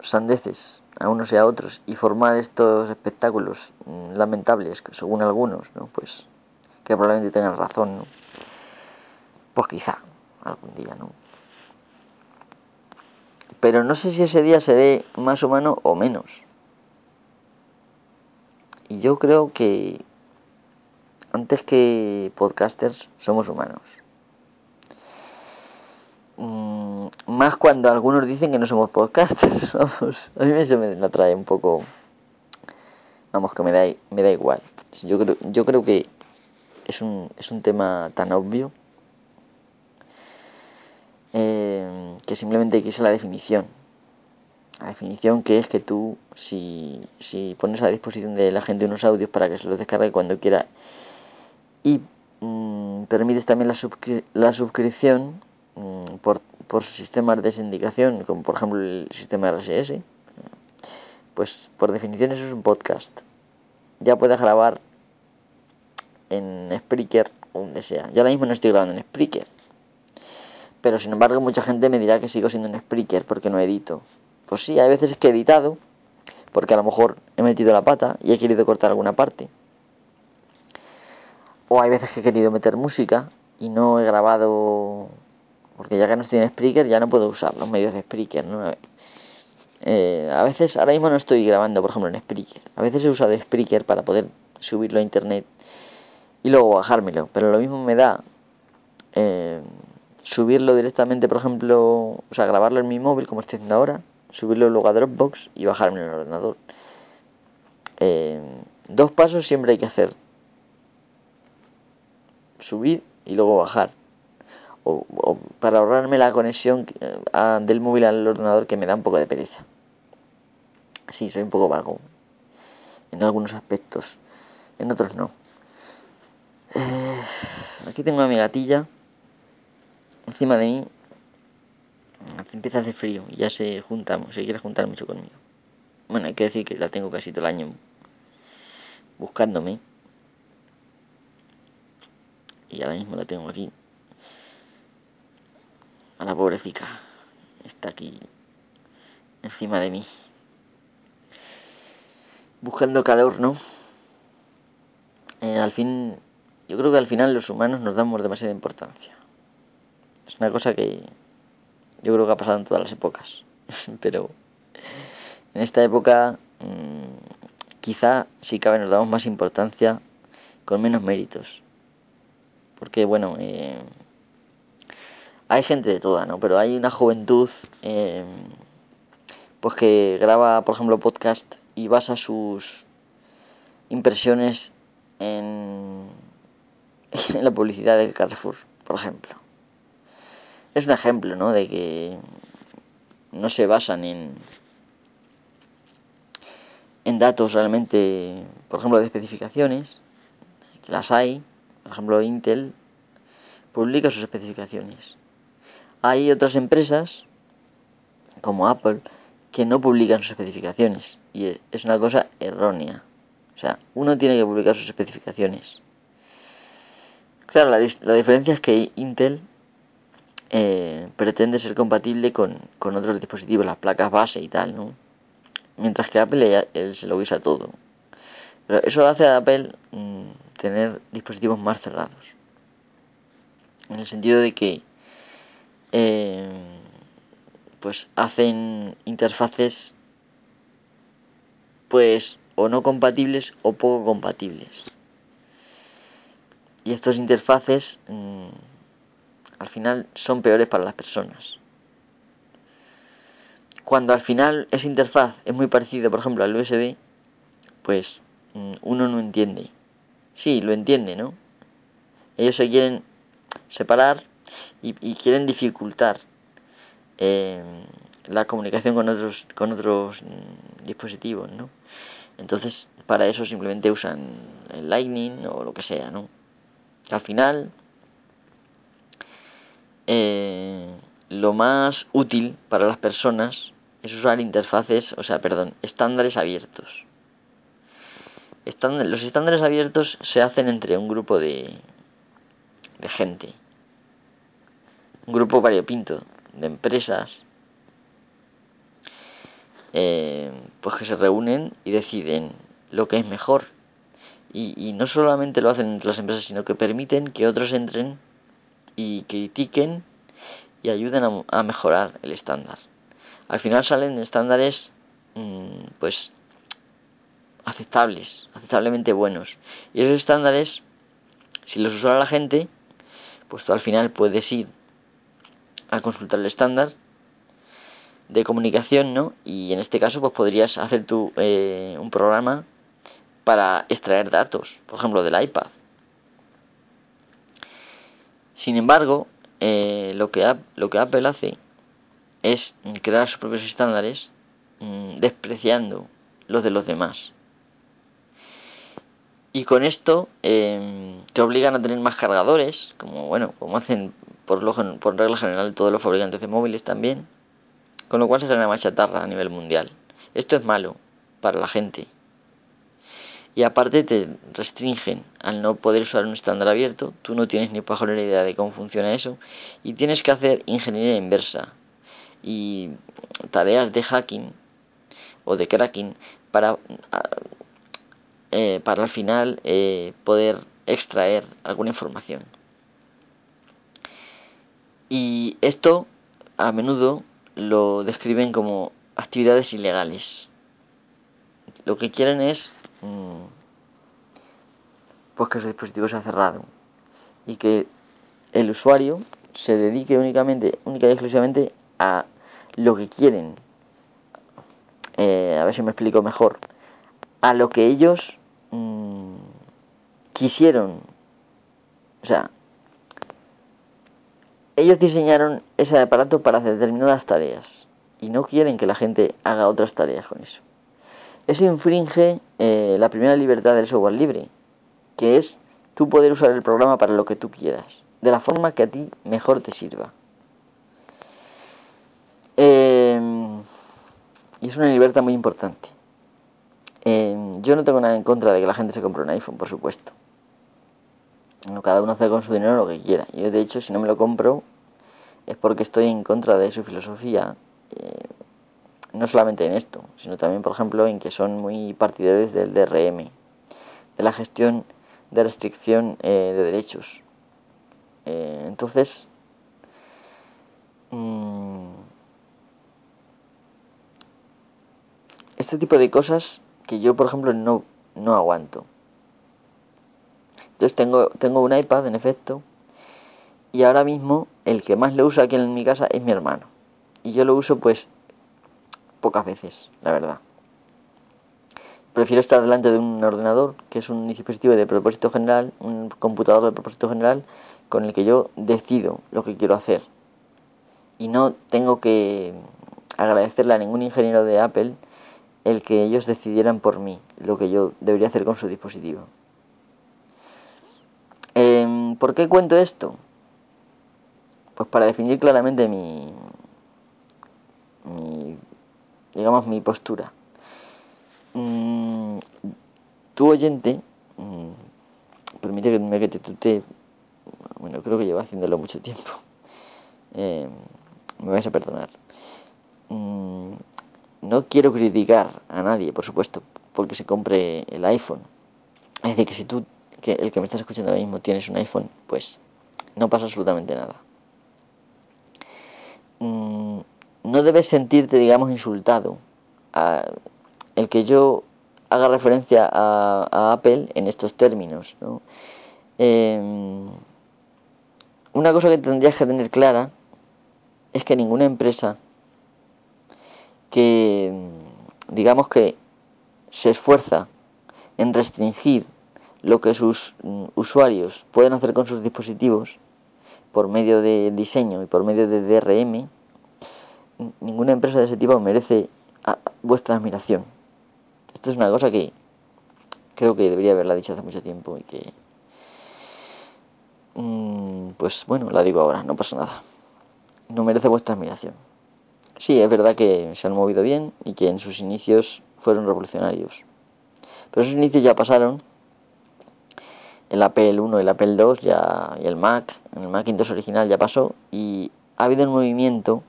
Speaker 1: sandeces a unos y a otros y formar estos espectáculos mm, lamentables, según algunos, ¿no? Pues que probablemente tengan razón, ¿no? Pues quizá, algún día, ¿no? Pero no sé si ese día se dé más humano o menos. Y yo creo que antes que podcasters somos humanos. Mm, más cuando algunos dicen que no somos podcasters. Vamos, a mí eso me atrae un poco. Vamos, que me da, me da igual. Yo creo, yo creo que es un, es un tema tan obvio eh, que simplemente hay que la definición. La definición que es que tú, si, si pones a disposición de la gente unos audios para que se los descargue cuando quiera y mm, permites también la, la suscripción mm, por, por sistemas de sindicación, como por ejemplo el sistema RSS, pues por definición eso es un podcast. Ya puedes grabar en Spreaker o donde sea. Yo ahora mismo no estoy grabando en Spreaker, pero sin embargo mucha gente me dirá que sigo siendo un Spreaker porque no edito. Pues sí, hay veces que he editado, porque a lo mejor he metido la pata y he querido cortar alguna parte. O hay veces que he querido meter música y no he grabado, porque ya que no estoy en Spreaker ya no puedo usar los medios de Spreaker. ¿no? Eh, a veces, ahora mismo no estoy grabando, por ejemplo, en Spreaker. A veces he usado Spreaker para poder subirlo a internet y luego bajármelo, pero lo mismo me da... Eh, subirlo directamente, por ejemplo, o sea, grabarlo en mi móvil, como estoy haciendo ahora, subirlo luego a Dropbox y bajarme en el ordenador. Eh, dos pasos siempre hay que hacer. Subir y luego bajar. O, para ahorrarme la conexión eh, del móvil al ordenador que me da un poco de pereza. Sí, soy un poco vago. En algunos aspectos. En otros no. Eh, aquí tengo a mi gatilla encima de mí empieza a hacer frío y ya se junta, se quiere juntar mucho conmigo. Bueno, hay que decir que la tengo casi todo el año buscándome y ahora mismo la tengo aquí. A la pobre está aquí encima de mí. Buscando calor, ¿no? Eh, al fin, yo creo que al final los humanos nos damos demasiada importancia. Es una cosa que yo creo que ha pasado en todas las épocas. Pero en esta época mmm, quizá si cabe nos damos más importancia con menos méritos. Porque bueno, eh, hay gente de toda, ¿no? Pero hay una juventud eh, pues que graba, por ejemplo, podcast y basa sus impresiones en, en la publicidad del Carrefour, por ejemplo. Es un ejemplo, ¿no? De que no se basan en en datos realmente, por ejemplo, de especificaciones, las hay, por ejemplo, Intel publica sus especificaciones. Hay otras empresas, como Apple, que no publican sus especificaciones. Y es una cosa errónea. O sea, uno tiene que publicar sus especificaciones. Claro, la, la diferencia es que Intel eh, pretende ser compatible con, con, otros dispositivos, las placas base y tal, ¿no? Mientras que Apple él se lo usa todo. Pero eso hace a Apple mmm, tener dispositivos más cerrados. En el sentido de que eh, pues hacen interfaces pues o no compatibles o poco compatibles. Y estos interfaces mmm, al final son peores para las personas. Cuando al final esa interfaz es muy parecida, por ejemplo, al USB, pues mmm, uno no entiende. Sí, lo entiende, ¿no? Ellos se quieren separar y, y quieren dificultar eh, la comunicación con otros con otros mmm, dispositivos, ¿no? Entonces, para eso simplemente usan el Lightning o lo que sea, ¿no? Al final, eh, lo más útil para las personas es usar interfaces, o sea, perdón, estándares abiertos. Los estándares abiertos se hacen entre un grupo de, de gente, un grupo variopinto de empresas, eh, pues que se reúnen y deciden lo que es mejor. Y, y no solamente lo hacen entre las empresas, sino que permiten que otros entren y critiquen y ayuden a, mejorar el estándar. Al final salen estándares mmm, pues aceptables, aceptablemente buenos. Y esos estándares, si los usara la gente, pues tú al final puedes ir a consultar el estándar de comunicación, ¿no? Y en este caso, pues podrías hacer tú eh, un programa para extraer datos, por ejemplo, del iPad. Sin embargo, eh, lo, que, lo que Apple hace es crear sus propios estándares mmm, despreciando los de los demás. Y con esto eh, te obligan a tener más cargadores, como bueno, como hacen por, lo, por regla general todos los fabricantes de móviles también, con lo cual se genera más chatarra a nivel mundial. Esto es malo para la gente. Y aparte te restringen al no poder usar un estándar abierto, tú no tienes ni pajolera idea de cómo funciona eso, y tienes que hacer ingeniería inversa y tareas de hacking o de cracking para eh, para al final eh, poder extraer alguna información. Y esto a menudo lo describen como actividades ilegales. Lo que quieren es mmm, pues que su dispositivo sea cerrado y que el usuario se dedique únicamente, única y exclusivamente a lo que quieren. Eh, a ver si me explico mejor. A lo que ellos mmm, quisieron. O sea, ellos diseñaron ese aparato para hacer determinadas tareas y no quieren que la gente haga otras tareas con eso. Eso infringe eh, la primera libertad del software libre, que es tú poder usar el programa para lo que tú quieras, de la forma que a ti mejor te sirva. Eh, y es una libertad muy importante. Eh, yo no tengo nada en contra de que la gente se compre un iPhone, por supuesto. cada uno hace con su dinero lo que quiera. Yo, de hecho, si no me lo compro, es porque estoy en contra de su filosofía. Eh, no solamente en esto, sino también, por ejemplo, en que son muy partidarios del DRM, de la gestión de restricción eh, de derechos. Eh, entonces, mm, este tipo de cosas que yo, por ejemplo, no, no aguanto. Entonces tengo, tengo un iPad, en efecto, y ahora mismo el que más lo usa aquí en mi casa es mi hermano. Y yo lo uso pues pocas veces, la verdad. Prefiero estar delante de un ordenador, que es un dispositivo de propósito general, un computador de propósito general, con el que yo decido lo que quiero hacer. Y no tengo que agradecerle a ningún ingeniero de Apple el que ellos decidieran por mí lo que yo debería hacer con su dispositivo. Em, ¿Por qué cuento esto? Pues para definir claramente mi, mi digamos, mi postura. Mm, tu oyente, mm, permite que te tutee, bueno, creo que llevo haciéndolo mucho tiempo. Em, me vais a perdonar. Mm, no quiero criticar a nadie, por supuesto, porque se compre el iPhone. Es decir, que si tú que el que me estás escuchando ahora mismo tienes un iPhone, pues no pasa absolutamente nada. Mm, no debes sentirte, digamos, insultado. el que yo haga referencia a, Apple en estos términos. Em, una cosa que tendrías que tener clara es que ninguna empresa que, digamos que se esfuerza en restringir lo que sus mm, usuarios pueden hacer con sus dispositivos por medio de diseño y por medio de DRM, ninguna empresa de ese tipo merece vuestra admiración. Esto es una cosa que creo que debería haberla dicho hace mucho tiempo y que, mm, pues bueno, la digo ahora, no pasa nada. No merece vuestra admiración. Sí, es verdad que se han movido bien y que en sus inicios fueron revolucionarios. Pero esos inicios ya pasaron el Apple 1, el Apple 2 ya, y el Mac, el Macintosh original ya pasó y ha habido un movimiento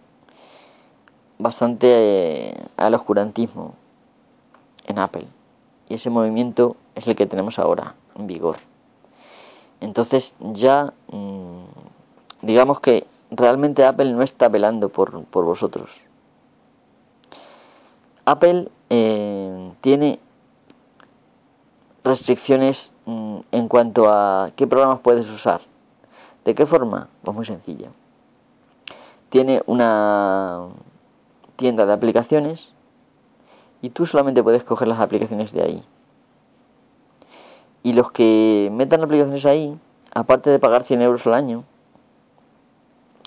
Speaker 1: bastante eh, al oscurantismo en Apple. Y ese movimiento es el que tenemos ahora en vigor. Entonces ya mm, digamos que realmente Apple no está velando por, por vosotros. Apple eh, tiene restricciones mm, en cuanto a qué programas puedes usar. ¿De qué forma? Pues muy sencilla. Tiene una tienda de aplicaciones y tú solamente puedes coger las aplicaciones de ahí. Y los que metan aplicaciones ahí, aparte de pagar 100 euros al año,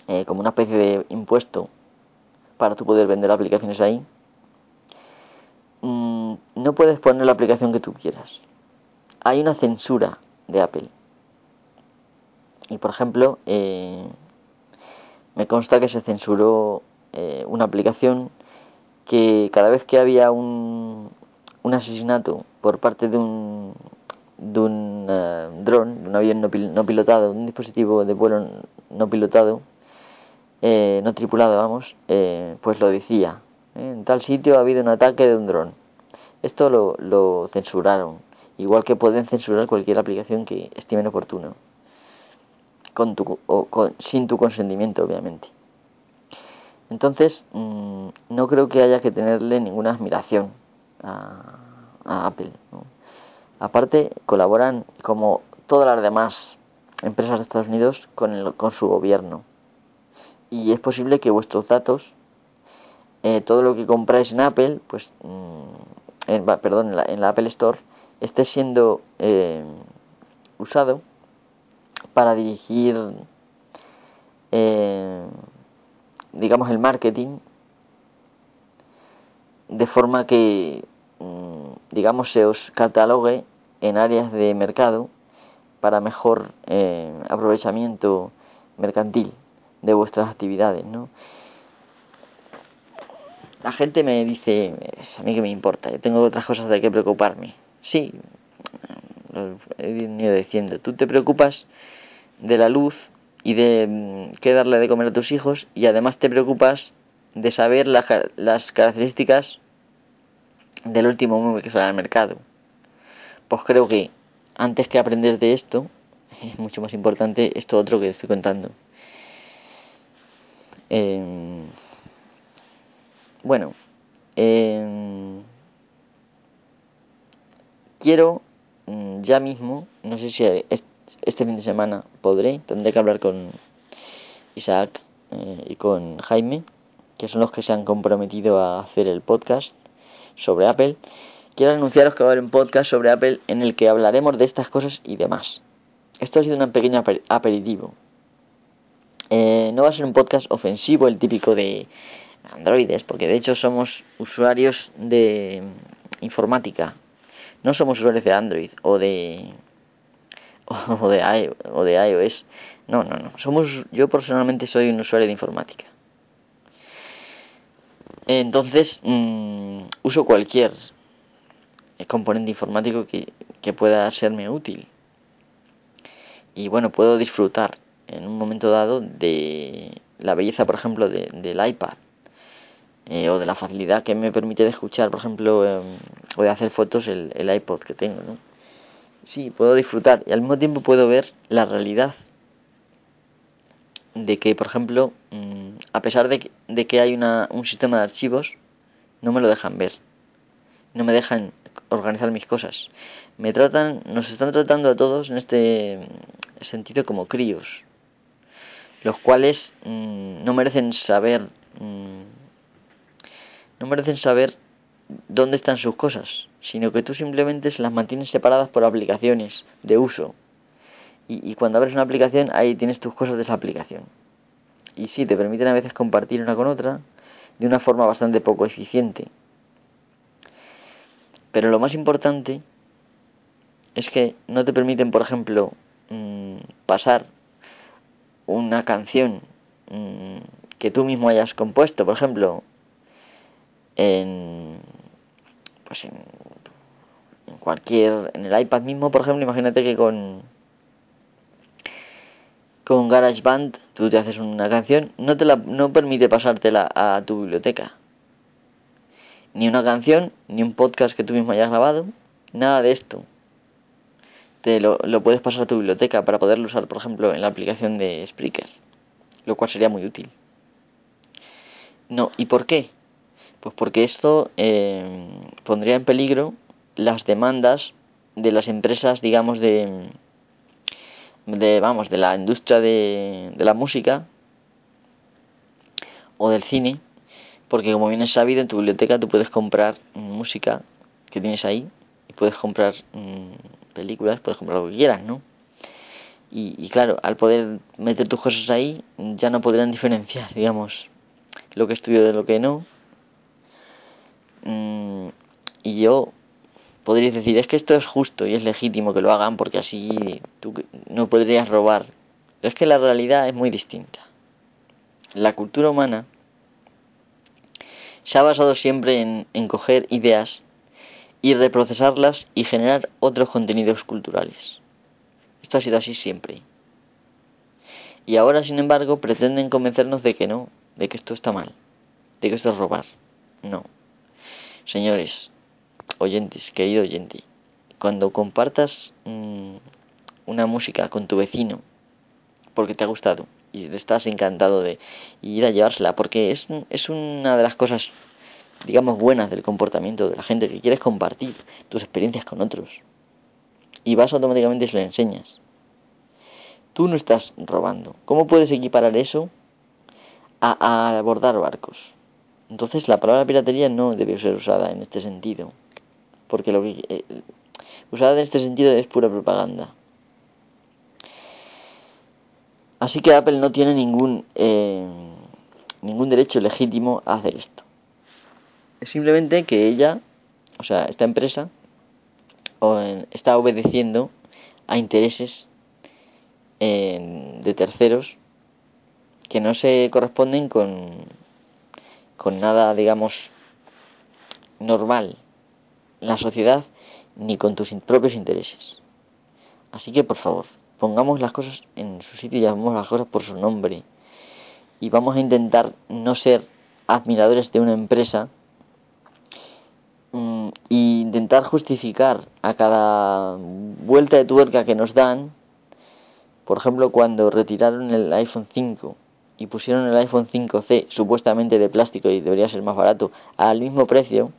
Speaker 1: eh, como una especie de impuesto para tú poder vender aplicaciones ahí, mm, no puedes poner la aplicación que tú quieras hay una censura de Apple. Y por ejemplo, eh, me consta que se censuró eh, una aplicación que cada vez que había un, un asesinato por parte de un, de un uh, dron, de un avión no, no, pilotado, un dispositivo de vuelo no pilotado, eh, no tripulado, vamos, pues lo decía. En tal sitio ha habido un ataque de un dron. Esto lo, lo censuraron igual que pueden censurar cualquier aplicación que estimen oportuno, con tu, o sin tu consentimiento, obviamente. Entonces, mm, no creo que haya que tenerle ninguna admiración a, Apple. Aparte, colaboran como todas las demás empresas de Estados Unidos con, el, con su gobierno. Y es posible que vuestros datos, eh, todo lo que compráis en Apple, pues, mm, perdón, en la Apple Store, esté siendo eh, usado para dirigir, eh, digamos, el marketing de forma que, mm, digamos, se os catalogue en áreas de mercado para mejor eh, aprovechamiento mercantil de vuestras actividades, ¿no? La gente me dice, a mí que me importa, yo tengo otras cosas de que preocuparme sí, he venido diciendo, tú te preocupas de la luz y de mm, qué darle de comer a tus hijos y además te preocupas de saber las características del último móvil que sale al mercado. Pues creo que antes que aprender de esto, es mucho más importante esto otro que estoy contando. Em, bueno, em, quiero mm, ya mismo, no sé si este fin de semana podré, tendré que hablar con Isaac eh, y con Jaime, que son los que se han comprometido a hacer el podcast sobre Apple. Quiero anunciaros que va a haber un podcast sobre Apple en el que hablaremos de estas cosas y demás. Esto ha sido un pequeño aperitivo. Eh, no va a ser un podcast ofensivo, el típico de androides, porque de hecho somos usuarios de informática. No somos usuarios de Android o de o de, o de iOS. No, no, no. Somos, yo personalmente soy un usuario de informática. Entonces, mm, uso cualquier componente informático que, que pueda serme útil. Y bueno, puedo disfrutar en un momento dado de la belleza, por ejemplo, del iPad. Eh, o de la facilidad que me permite de escuchar, por ejemplo, em, o de hacer fotos el, el iPod que tengo, ¿no? Sí, puedo disfrutar y al mismo tiempo puedo ver la realidad de que, por ejemplo, mm, a pesar de que, de que hay una, un sistema de archivos, no me lo dejan ver, no me dejan organizar mis cosas. Me tratan, nos están tratando a todos en este sentido como críos, los cuales mm, no merecen saber, mm, no merecen saber dónde están sus cosas, sino que tú simplemente las mantienes separadas por aplicaciones de uso. Y, cuando abres una aplicación, ahí tienes tus cosas de esa aplicación. Y sí, te permiten a veces compartir una con otra de una forma bastante poco eficiente. Pero lo más importante es que no te permiten, por ejemplo, mm, pasar una canción mm, que tú mismo hayas compuesto, por ejemplo, en pues en, cualquier en el iPad mismo por ejemplo imagínate que con con GarageBand tú te haces una canción no te la no permite pasártela a tu biblioteca. Ni una canción ni un podcast que tú mismo hayas grabado nada de esto. Te lo, lo puedes pasar a tu biblioteca para poderlo usar por ejemplo en la aplicación de Spreaker lo cual sería muy útil. No y por qué pues porque esto eh, pondría en peligro las demandas de las empresas, digamos, de, de vamos, de la industria de, de la música o del cine, porque como bien es sabido, en tu biblioteca tú puedes comprar música que tienes ahí y puedes comprar mm, películas, puedes comprar lo que quieras, ¿no? Y, claro, al poder meter tus cosas ahí, ya no podrán diferenciar, digamos, lo que es tuyo de lo que no, Mm, y yo podría decir, es que esto es justo y es legítimo que lo hagan porque así tú no podrías robar. Pero es que la realidad es muy distinta. La cultura humana se ha basado siempre en, en coger ideas y reprocesarlas y generar otros contenidos culturales. Esto ha sido así siempre. Y ahora, sin embargo, pretenden convencernos de que no, de que esto está mal, de que esto es robar. No, Señores, oyentes, querido oyente, cuando compartas mm, una música con tu vecino porque te ha gustado y estás encantado de ir a llevársela porque es, es una de las cosas digamos buenas del comportamiento de la gente que quieres compartir tus experiencias con otros y vas automáticamente y se lo enseñas tú no estás robando ¿cómo puedes equiparar eso a, a abordar barcos? Entonces la palabra piratería no debe ser usada en este sentido, porque lo que eh, usada en este sentido es pura propaganda. Así que Apple no tiene ningún eh, ningún derecho legítimo a hacer esto. Es simplemente que ella, o sea, esta empresa, está obedeciendo a intereses eh, de terceros que no se corresponden con con nada, digamos, normal en la sociedad ni con tus propios intereses. Así que, por favor, pongamos las cosas en su sitio y llamemos las cosas por su nombre. Y vamos a intentar no ser admiradores de una empresa e intentar justificar a cada vuelta de tuerca que nos dan. Por ejemplo, cuando retiraron el iPhone 5 y pusieron el iPhone 5C supuestamente de plástico y debería ser más barato al mismo precio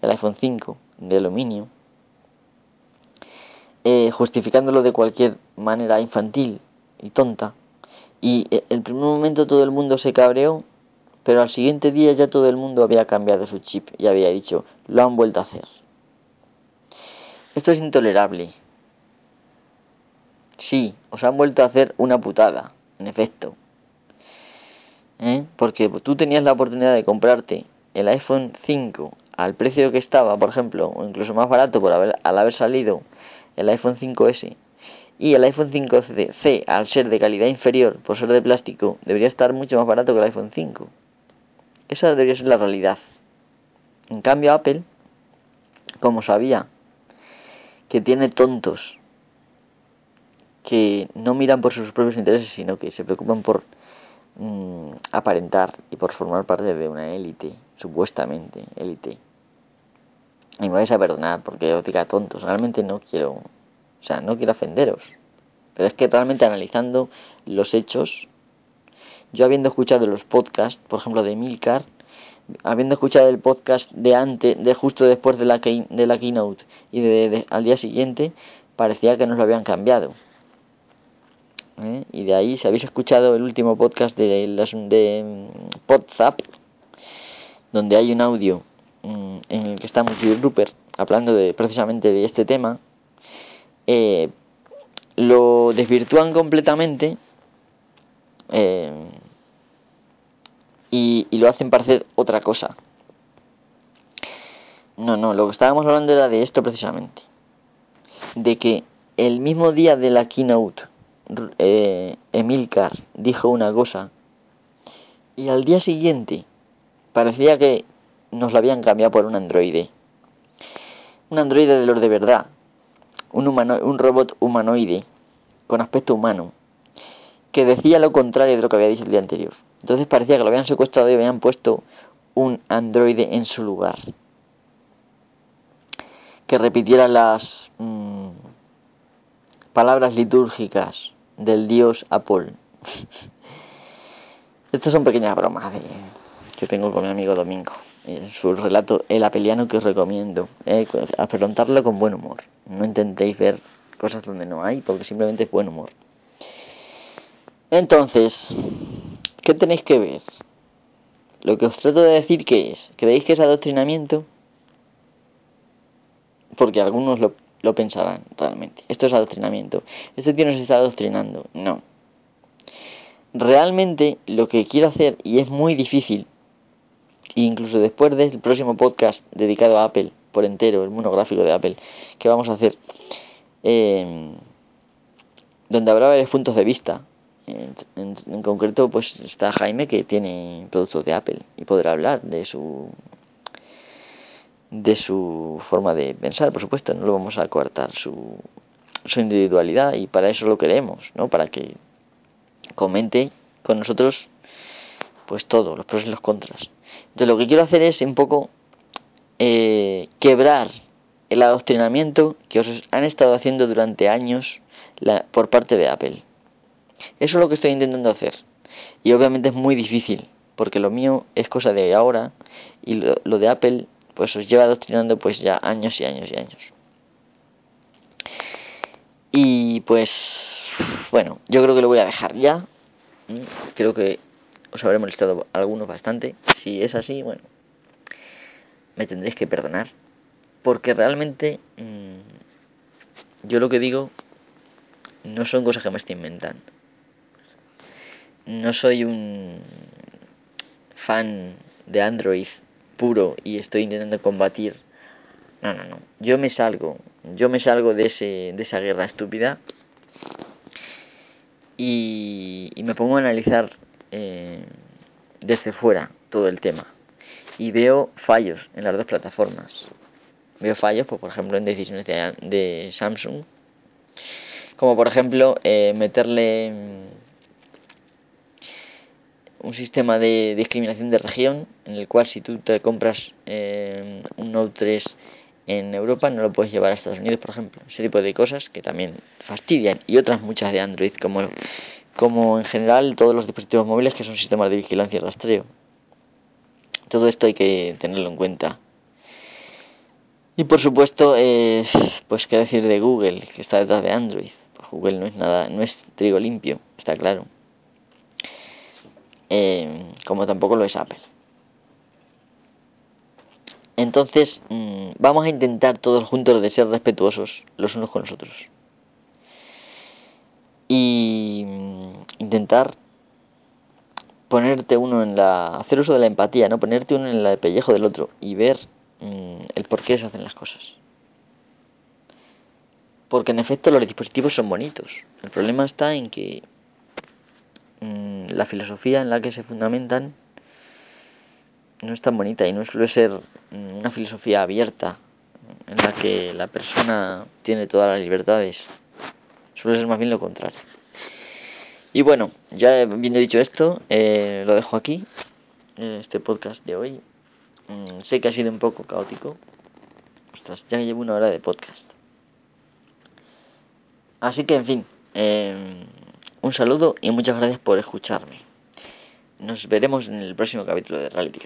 Speaker 1: del iPhone 5 de aluminio, eh, justificándolo de cualquier manera infantil y tonta. Y eh, el primer momento todo el mundo se cabreó, pero al siguiente día ya todo el mundo había cambiado su chip y había dicho, lo han vuelto a hacer. Esto es intolerable. Sí, os han vuelto a hacer una putada en efecto. ¿Eh? Porque tú tenías la oportunidad de comprarte el iPhone 5 al precio que estaba, por ejemplo, o incluso más barato por haber, al haber salido el iPhone 5S y el iPhone 5C, al ser de calidad inferior, por ser de plástico, debería estar mucho más barato que el iPhone 5. Esa debería ser la realidad. En cambio, Apple, como sabía que tiene tontos que no miran por sus propios intereses, sino que se preocupan por mm, aparentar y por formar parte de una élite, supuestamente élite. Y me vais a perdonar porque os diga tontos, realmente no quiero, o sea, no quiero ofenderos. Pero es que realmente analizando los hechos, yo habiendo escuchado los podcasts, por ejemplo de Milcar, habiendo escuchado el podcast de antes, de justo después de la, de la keynote y de, al día siguiente, parecía que nos lo habían cambiado. ¿Eh? y de ahí si habéis escuchado el último podcast de, de, WhatsApp donde hay un audio mm, en el que yo y Rupert hablando de precisamente de este tema eh, lo desvirtúan completamente eh, y, y lo hacen parecer otra cosa no, no, lo que estábamos hablando era de esto precisamente de que el mismo día de la keynote eh, Emilcar dijo una cosa y al día siguiente parecía que nos la habían cambiado por un androide. Un androide de los de verdad. Un, humano, un robot humanoide con aspecto humano que decía lo contrario de lo que había dicho el día anterior. Entonces parecía que lo habían secuestrado y habían puesto un androide en su lugar. Que repitiera las mm, palabras litúrgicas del dios Apol. Estas son pequeñas bromas que tengo con mi amigo Domingo. Su relato El Apeliano que os recomiendo. Eh, afrontarlo con buen humor. No intentéis ver cosas donde no hay, porque simplemente es buen humor. Entonces, ¿qué tenéis que ver? Lo que os trato de decir que es, ¿creéis que es adoctrinamiento? Porque algunos lo lo pensarán realmente. Esto es adoctrinamiento. Este tío nos está adoctrinando. No. Realmente lo que quiero hacer, y es muy difícil, incluso después del próximo podcast dedicado a Apple, por entero, el monográfico de Apple, que vamos a hacer, eh, donde habrá varios puntos de vista. En, en, concreto, pues está Jaime que tiene productos de Apple y podrá hablar de su de su forma de pensar, por supuesto, no lo vamos a coartar su, su individualidad y para eso lo queremos, ¿no? Para que comente con nosotros pues todo, los pros y los contras. Entonces lo que quiero hacer es un poco eh, quebrar el adoctrinamiento que os han estado haciendo durante años la, por parte de Apple. Eso es lo que estoy intentando hacer. Y obviamente es muy difícil, porque lo mío es cosa de ahora y lo, lo de Apple pues os lleva adoctrinando pues ya años y años y años. Y pues bueno, yo creo que lo voy a dejar ya. Mm, creo que os habré molestado algunos bastante. Si es así, bueno, me tendréis que perdonar. Porque realmente mm, yo lo que digo no son cosas que me estoy inventando. No soy un fan de Android puro y estoy intentando combatir. No, no, no. Yo me salgo. Yo me salgo de, ese, de esa guerra estúpida. Y, y me pongo a analizar eh, desde fuera todo el tema. Y veo fallos en las dos plataformas. Veo fallos, pues, por ejemplo, en decisiones de, de Samsung Como por ejemplo eh, meterle un sistema de discriminación de región en el cual si tú te compras eh, un Note 3 en Europa no lo puedes llevar a Estados Unidos, por ejemplo. Ese tipo de cosas que también fastidian. Y otras muchas de Android, como, como en general todos los dispositivos móviles que son sistemas de vigilancia y rastreo. Todo esto hay que tenerlo en cuenta. Y por supuesto, eh, pues qué decir de Google, que está detrás de Android. Pues Google no es nada, no es trigo limpio, está claro. Eh, como tampoco lo es Apple. Entonces, mm, vamos a intentar todos juntos de ser respetuosos los unos con los otros. Y mm, intentar ponerte uno en la. hacer uso de la empatía, ¿no? Ponerte uno en el pellejo del otro y ver mm, el por qué se hacen las cosas. Porque en efecto los dispositivos son bonitos. El problema está en que la filosofía en la que se fundamentan no es tan bonita y no suele ser una filosofía abierta en la que la persona tiene todas las libertades. Suele ser más bien lo contrario. Y bueno, ya habiendo dicho esto, eh, lo dejo aquí, este podcast de hoy. Mm, sé que ha sido un poco caótico. Ostras, ya llevo una hora de podcast. Así que, en fin, eh, un saludo y muchas gracias por escucharme. Nos veremos en el próximo capítulo de Reality.